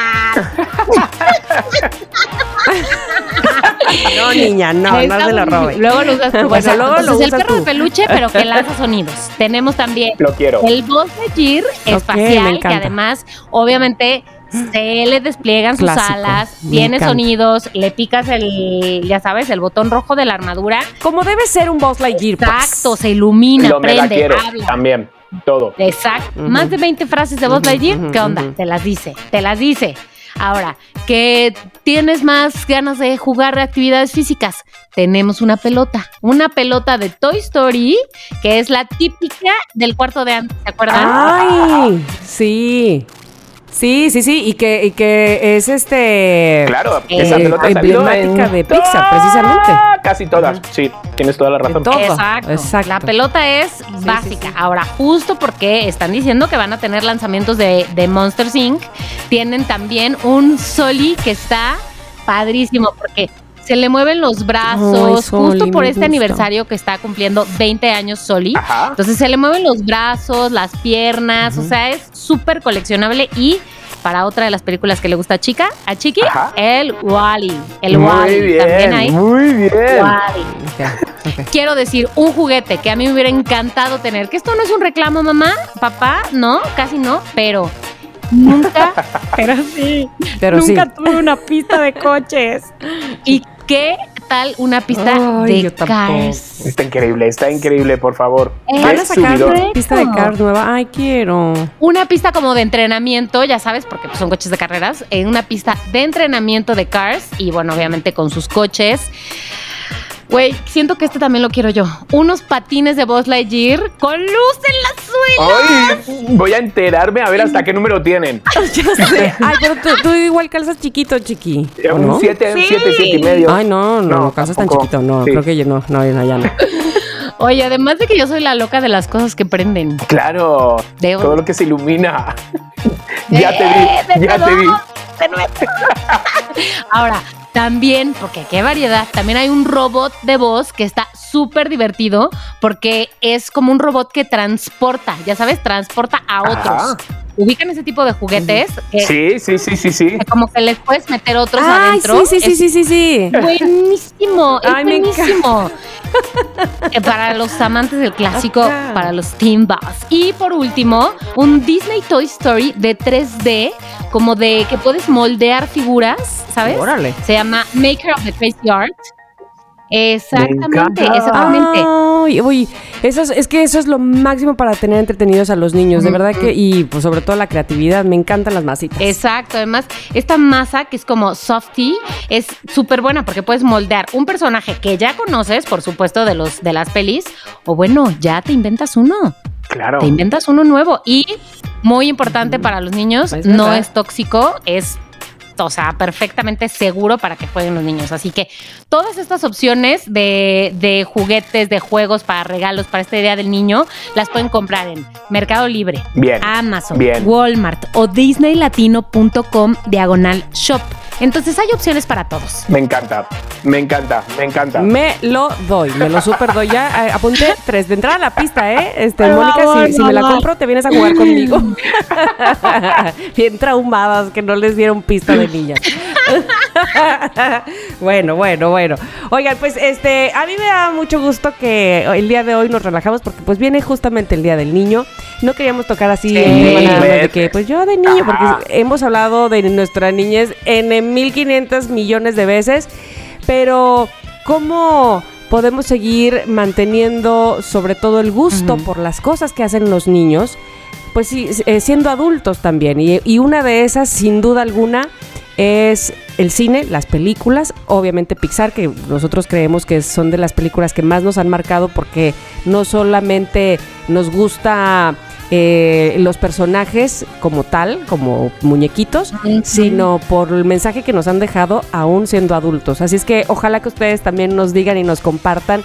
No, niña, no, no se lo buenísimo. robe. Luego lo usas tú. Bueno, luego lo Entonces, el usas perro tú. de peluche, pero que lanza sonidos. Tenemos también Lo quiero. el Buzz Lightyear me espacial, que además, obviamente, se le despliegan sus Clásico, alas, me tiene encanta. sonidos, le picas el, ya sabes, el botón rojo de la armadura. Como debe ser un Boss Lightyear, pues. Exacto, se ilumina, Lo prende, quiero habla. también. Todo. Exacto. Más de 20 frases de Ujú, Lightyear. ujú, ¿Qué onda? Te las dice, te las dice. Ahora, que tienes más ganas de jugar actividades físicas, tenemos una pelota. Una pelota de Toy Story, que es la típica del cuarto de antes, ¿se acuerdan? Ay, sí. Sí, sí, sí, y que, y que es este. Claro, eh, esa pelota emblemática en de Pixar, precisamente. Casi todas, sí, tienes toda la razón. todo. Exacto. exacto. La pelota es básica. Ahora, justo porque están diciendo que van a tener lanzamientos de, de Monsters Inc., tienen también un Soli que está padrísimo porque se le mueven los brazos, Ay, Soli, justo por este gusta. aniversario que está cumpliendo 20 años Soli. Ajá. Entonces se le mueven los brazos, las piernas, o sea, es súper coleccionable y para otra de las películas que le gusta a Chica, a Chiqui, Ajá. el Wally. El muy Wally bien, también ahí. muy bien. Wally. Quiero decir, un juguete que a mí me hubiera encantado tener, que esto no es un reclamo, mamá, papá, no, casi no, pero nunca, pero sí, Pero sí. nunca tuve una pista de coches. ¿Y qué tal una pista Ay, de yo tampoco. cars? Está increíble, está increíble, por favor. Eh, Van a sacar subidón. pista de cars nueva. Ay, quiero. Una pista como de entrenamiento, ya sabes, porque pues, son coches de carreras, en una pista de entrenamiento de cars y bueno, obviamente con sus coches. Güey, siento que este también lo quiero yo. Unos patines de Buzz Lightyear con luz en la suela. Ay, voy a enterarme a ver hasta qué número tienen. Ya sé. Ay, pero tú, tú igual calzas chiquito, chiqui. ¿o Un no? 7, Sí. 7, 7 y medio. Ay, no, no, No, calzas tan chiquito. No, Sí. creo que yo no, no, no, ya no. Oye, además de que yo soy la loca de las cosas que prenden. Claro, De- todo lo que se ilumina. ya te Eh, vi, de ya te vi. de nuevo. Ahora, también, porque qué variedad, también hay un robot de voz que está súper divertido porque es como un robot que transporta, ya sabes, transporta a otros. Ajá. Ubican ese tipo de juguetes que, Sí, sí, sí, sí, sí. que como que les puedes meter otros Ay, adentro. sí, sí, sí, sí, sí, sí. Buenísimo, es Ay, buenísimo. Eh, para los amantes del clásico, para los Team Boss. Y por último, un Disney Toy Story de 3D, como de que puedes moldear figuras, ¿sabes? Órale. Se llama Maker of the Crazy Art. Exactamente, exactamente. Ay, uy, eso es, es que eso es lo máximo para tener entretenidos a los niños, de verdad que, y pues sobre todo la creatividad, me encantan las masitas. Exacto, además esta masa que es como softy es súper buena porque puedes moldear un personaje que ya conoces, por supuesto, de los de las pelis, o bueno, ya te inventas uno. Claro. Te inventas uno nuevo y muy importante para los niños, Es no es tóxico, es o sea, perfectamente seguro para que jueguen los niños. Así que todas estas opciones de, de juguetes, de juegos para regalos para este día del niño, las pueden comprar en Mercado Libre, Bien. Amazon, Bien. Walmart o disneylatino.com diagonal shop. Entonces hay opciones para todos. Me encanta, me encanta, me encanta. Me lo doy, me lo super doy. Ya eh, apunté tres de entrada a la pista, ¿eh? Este, Mónica, favor, si, si me la compro, te vienes a jugar conmigo. Bien traumadas que no les dieron pista de niñas. bueno, bueno, bueno. Oigan, pues este, a mí me da mucho gusto que el día de hoy nos relajamos porque pues viene justamente el Día del Niño. No queríamos tocar así el tema nada más de que pues yo de niño, porque hemos hablado de nuestra niñez en 1500 millones de veces, pero ¿cómo podemos seguir manteniendo sobre todo el gusto por las cosas que hacen los niños? Pues sí, eh, siendo adultos también. Y, y una de esas, sin duda alguna, es el cine, las películas, obviamente Pixar, que nosotros creemos que son de las películas que más nos han marcado porque no solamente nos gusta eh, los personajes como tal, como muñequitos, sino por el mensaje que nos han dejado aún siendo adultos. Así es que ojalá que ustedes también nos digan y nos compartan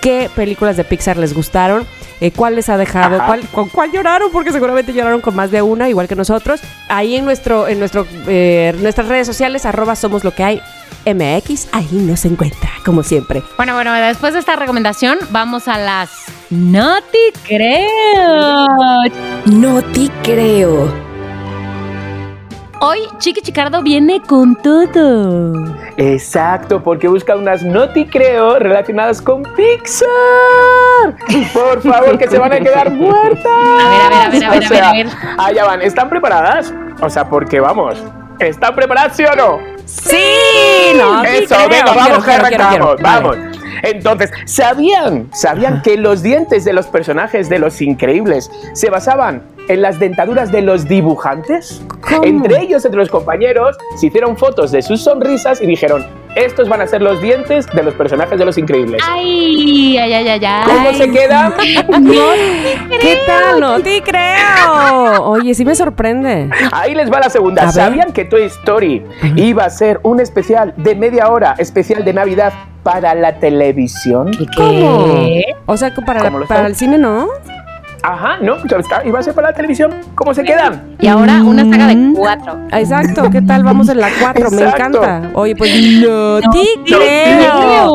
qué películas de Pixar les gustaron, eh, cuál les ha dejado, cuál, con cuál lloraron, porque seguramente lloraron con más de una, igual que nosotros. Ahí en nuestro, en nuestro, eh, nuestras redes sociales, arroba somos lo que hay. MX, ahí nos encuentra, como siempre. Bueno, bueno, después de esta recomendación, vamos a las No te creo. No te creo. Hoy Chiqui Chicardo viene con todo. Exacto, porque busca unas noti creo relacionadas con Pixar. Por favor, que se van a quedar muertas. A ver, a ver, a ver, a ver, O sea, a ver, a ver. Allá van, ¿están preparadas? O sea, porque vamos, ¿están preparadas sí o no? ¡Sí! No, Eso, venga, Quiero, vamos, quiero, arrancamos, vamos. Entonces, ¿sabían? ¿Sabían que los dientes de los personajes de Los Increíbles se basaban en las dentaduras de los dibujantes? ¿Cómo? Entre ellos, entre los compañeros, se hicieron fotos de sus sonrisas y dijeron, estos van a ser los dientes de los personajes de Los Increíbles. Ay, ay, ay, ay, ay. ¿Cómo se queda? ¿Qué tal? No te creo. Oye, sí me sorprende. Ahí les va la segunda. ¿Sabían que Toy Story iba a ser un especial de media hora, especial de Navidad para la televisión? ¿Cómo? O sea, para, ¿Cómo lo para el cine no. Ajá, no, está, iba a ser para la televisión. ¿Cómo se quedan? Y ahora una saga de Mm. cuatro. Exacto, ¿qué tal? Vamos en la 4, me encanta. Oye, pues no te creo.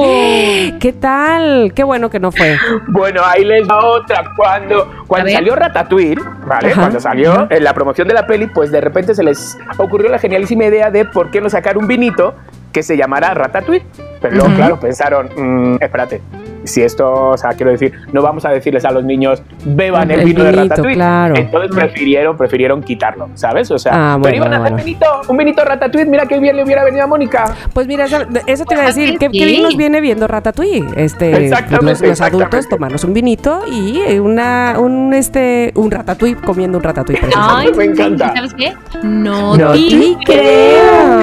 ¿Qué tal? Qué bueno que no fue. Bueno, ahí les va otra. Cuando, cuando salió Ratatouille, ¿vale? Ajá, cuando salió en la promoción de la peli, pues de repente se les ocurrió la genialísima idea de por qué no sacar un vinito que se llamara Ratatouille. Pero luego, Ujú. claro, pensaron, "Mm, espérate, si esto, o sea, quiero decir, no vamos a decirles a los niños, beban el, El vino de Ratatouille. claro. Entonces prefirieron, prefirieron quitarlo, ¿sabes? O sea, Ah, pero bueno, iban a hacer bueno. vinito, un vinito Ratatouille, mira qué bien le hubiera venido a Mónica. Pues mira, eso, eso te iba a Pues, decir. ¿Qué, sí. qué bien nos viene viendo Ratatouille? Este, pues, Exactamente, los, los adultos tomarnos un vinito y eh, una, un, este, un Ratatouille comiendo un Ratatouille. Ay, me encanta. ¿Sabes qué? No, No te creo.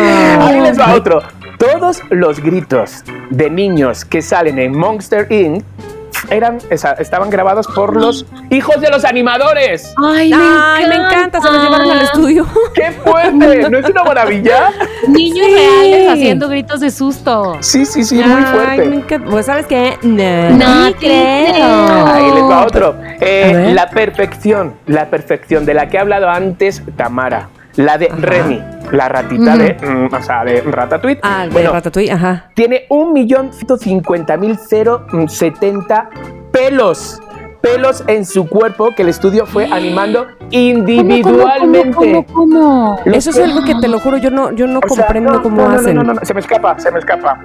Ahí les va otro. Todos los gritos de niños que salen en Monster Inc. Eran, estaban grabados por los hijos de los animadores. Ay, me Ay, me encanta, se los llevaron al estudio. ¡Qué fuerte! ¿No es una maravilla? Niños Sí. reales haciendo gritos de susto. Sí, sí, sí, muy me fuerte. encanta. Pues, ¿sabes qué? No, creo. Ahí les va otro. Eh, la perfección, la perfección de la que ha hablado antes Tamara. La de Remy, la ratita de, mm, o sea, de Ratatouille. Ah, el de Bueno, Ratatouille, ajá. tiene 1.150.070 pelos. Pelos en su cuerpo que el estudio fue animando individualmente. ¿Cómo, cómo, Eso es algo que te lo juro, yo no, yo no O sea, comprendo no, cómo no, no, no, hacen. No, no, no, se me escapa, se me escapa.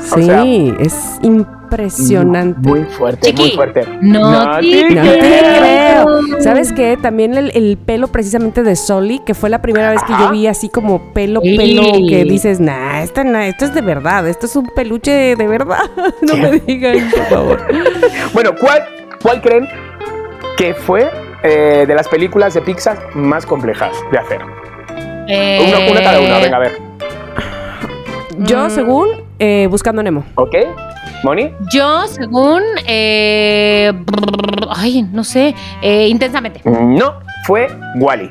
Sí, o sea, es impresionante. Muy fuerte, muy fuerte. no te No te creo. ¿Sabes qué? También el, el pelo precisamente de Soli, que fue la primera vez que yo vi así como pelo, Sí. pelo, que dices, nah, esto, nah, esto es de verdad, esto es un peluche de verdad. no me digan, por favor. Bueno, ¿cuál, cuál creen que fue eh, de las películas de Pixar más complejas de hacer? Eh, Una, una cada uno, venga, a ver. Yo, Mm. según, eh, Buscando Nemo. ¿Ok? ¿Moni? Yo, según. eh, ay, no sé. eh, intensamente. No, fue Wally.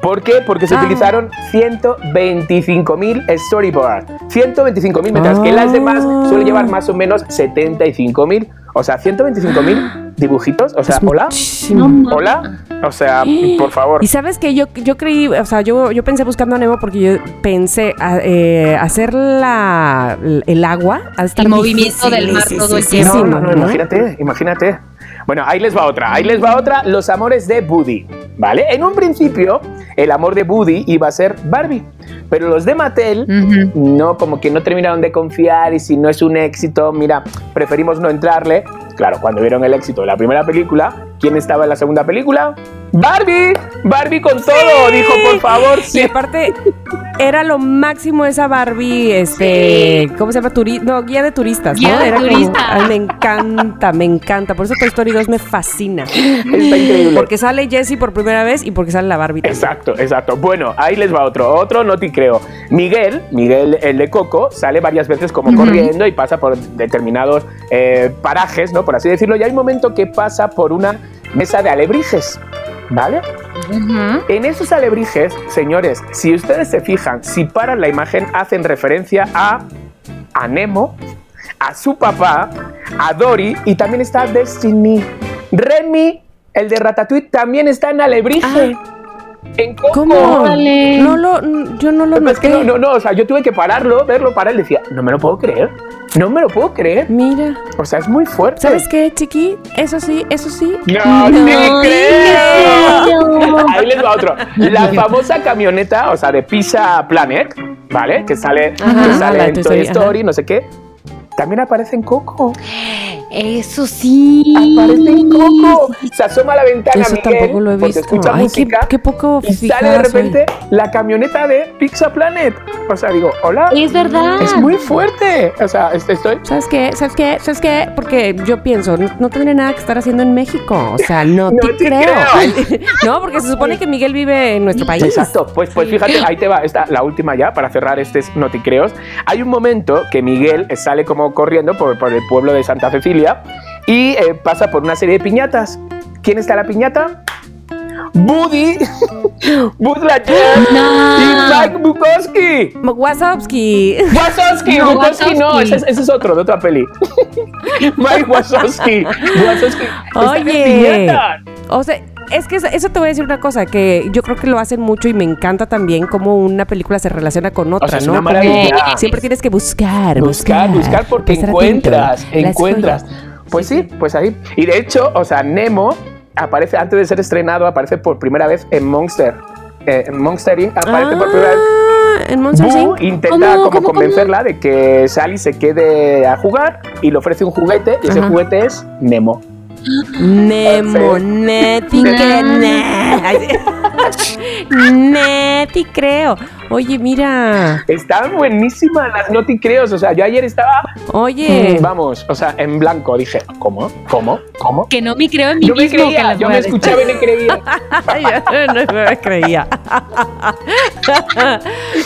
¿Por qué? Porque se Ah. utilizaron 125.000 storyboards. 125.000, mientras que las demás suelen llevar más o menos 75.000. O sea, 125.000 dibujitos. O sea, Es hola. muchísimo. Hola. O sea, por favor. Y sabes que yo, yo creí, o sea, yo, yo pensé buscando a Nemo porque yo pensé a- eh, hacer la, el agua al estar El movimiento del mar todo el tiempo. No, no, no, imagínate, imagínate. Bueno, ahí les va otra, ahí les va otra, los amores de Woody, ¿vale? En un principio, el amor de Woody iba a ser Barbie, pero los de Mattel no, como que no terminaron de confiar y si no es un éxito, mira, preferimos no entrarle. Claro, cuando vieron el éxito de la primera película, ¿quién estaba en la segunda película? Barbie, Barbie con todo, dijo, por favor, Y sí. aparte, era lo máximo esa Barbie, este, ¿cómo se llama? Turi no, guía de turistas, Guía ¿no? de Era como- ay, me encanta, me encanta. Por eso Toy Story 2 me fascina. Está increíble. Porque sale Jessie por primera vez y porque sale la Barbie. también. Exacto, exacto. Bueno, ahí les va otro. Otro no te creo. Miguel, Miguel el de Coco, sale varias veces como corriendo y pasa por determinados eh, parajes, ¿no? Por así decirlo. Y hay un momento que pasa por una mesa de alebrijes, ¿vale? En esos alebrijes, señores, si ustedes se fijan, si paran la imagen, hacen referencia a, a Nemo, a su papá, a Dory y también está Destiny. Remy, el de Ratatouille, también está en alebrije. En Coco. ¿Cómo? No lo, yo no lo Pero es que noté. no, no, no, o sea, yo tuve que pararlo, verlo, parar y decía, no me lo puedo creer, no me lo puedo creer. Mira. O sea, es muy fuerte. ¿Sabes qué, chiqui? Eso sí, eso sí. No, No te creo. Ahí les va otro. La famosa camioneta, o sea, de Pizza Planet, ¿vale? Que sale, Ajá, que sale la en Toy Story, no sé qué. También aparece en Coco. Eso sí. Aparece en Coco. Se asoma a la ventana Eso Miguel tampoco lo he visto. escucha Ay, qué- música qué poco y sale de soy. repente la camioneta de Pizza Planet. O sea, digo, hola. Es verdad. Es muy fuerte. O sea, est- estoy ¿Sabes qué? ¿Sabes qué? ¿Sabes qué? Porque yo pienso, no, no tendría nada que estar haciendo en México. O sea, no, No te te creo. creo. no, porque se supone que Miguel vive en nuestro país. Exacto, pues, pues fíjate, ahí te va, esta, la última ya, para cerrar este noticreos. Hay un momento que Miguel sale como corriendo por, por el pueblo de Santa Cecilia y eh, pasa por una serie de piñatas. ¿Quién está la piñata? Buddy, Lightyear No. y Mike Bukowski. Wazowski. Wazowski, No, Bukowski no, ese, es- ese es otro, de otra peli. Mike Wazowski. Wazowski. Oye. O sea, es que eso, eso te voy a decir una cosa, que yo creo que lo hacen mucho y me encanta también cómo una película se relaciona con otra, sea, es ¿no? una maravilla. Siempre tienes que buscar, Buscar, buscar porque encuentras, atento. Encuentras. Pues sí, pues ahí. Y de hecho, o sea, Nemo aparece, antes de ser estrenado, aparece por primera vez en Monster. Eh, en Monster Inc. aparece por primera vez. Ah, en Monster Boo Inc. intenta ¿Cómo, como cómo, convencerla de que Sally se quede a jugar y le ofrece un juguete y ese juguete es Nemo. Nemo, Sí. neti creo. Oye, mira. Están buenísimas las noticreos. O sea, yo ayer estaba, Oye. mm, vamos, o sea, en blanco. Dije, ¿cómo? ¿Cómo? ¿Cómo? Que no me creo en mí Yo mismo. que creía, las yo me escuchaba y me creía. Yo no me creía.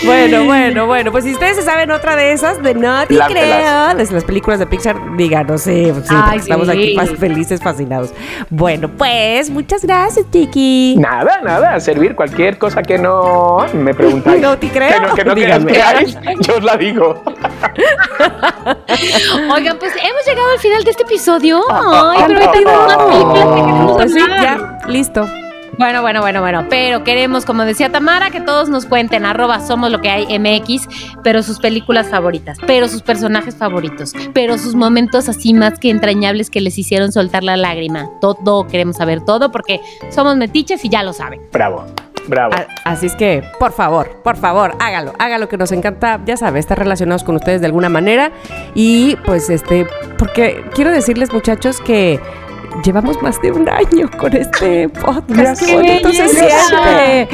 bueno, bueno, bueno. Pues si ustedes se saben otra de esas, de No te Láncelas. creo, de las películas de Pixar, díganos, sí, sí, Ay, estamos sí. aquí más felices, fascinados. Bueno, pues, muchas gracias, Chiqui. Nada, nada, servir cualquier cosa que no me preguntáis. No te creo. Que no, que no creáis, yo os la digo. Oigan, pues hemos llegado al final de este episodio. Ah, Ay, pero ahorita hay más películas que queremos Pues sí, hablar. ya, listo. Bueno, bueno, bueno, bueno. Pero queremos, como decía Tamara, que todos nos cuenten, arroba somos lo que hay MX, pero sus películas favoritas, pero sus personajes favoritos, pero sus momentos así más que entrañables que les hicieron soltar la lágrima. Todo, queremos saber todo porque somos metiches y ya lo saben. Bravo, bravo. A- Así es que, por favor, por favor, hágalo, hágalo que nos encanta, ya sabe, estar relacionados con ustedes de alguna manera. Y pues este, porque quiero decirles muchachos que llevamos más de un año con este podcast. Qué bonito se siente.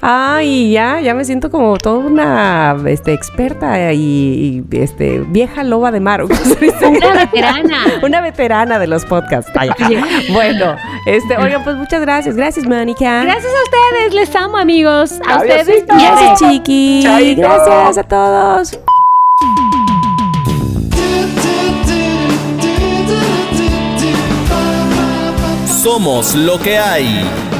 Ay, ya, ya me siento como toda una este, experta y, y, este, vieja loba de mar. Una veterana. Una veterana de los podcasts. Ay, bueno, este, oigan, pues muchas gracias. Gracias, Mónica. Gracias a ustedes, les amo, amigos. A Adiósito. ustedes. Gracias, Chiqui. Chaito. Gracias a todos. Somos lo que hay.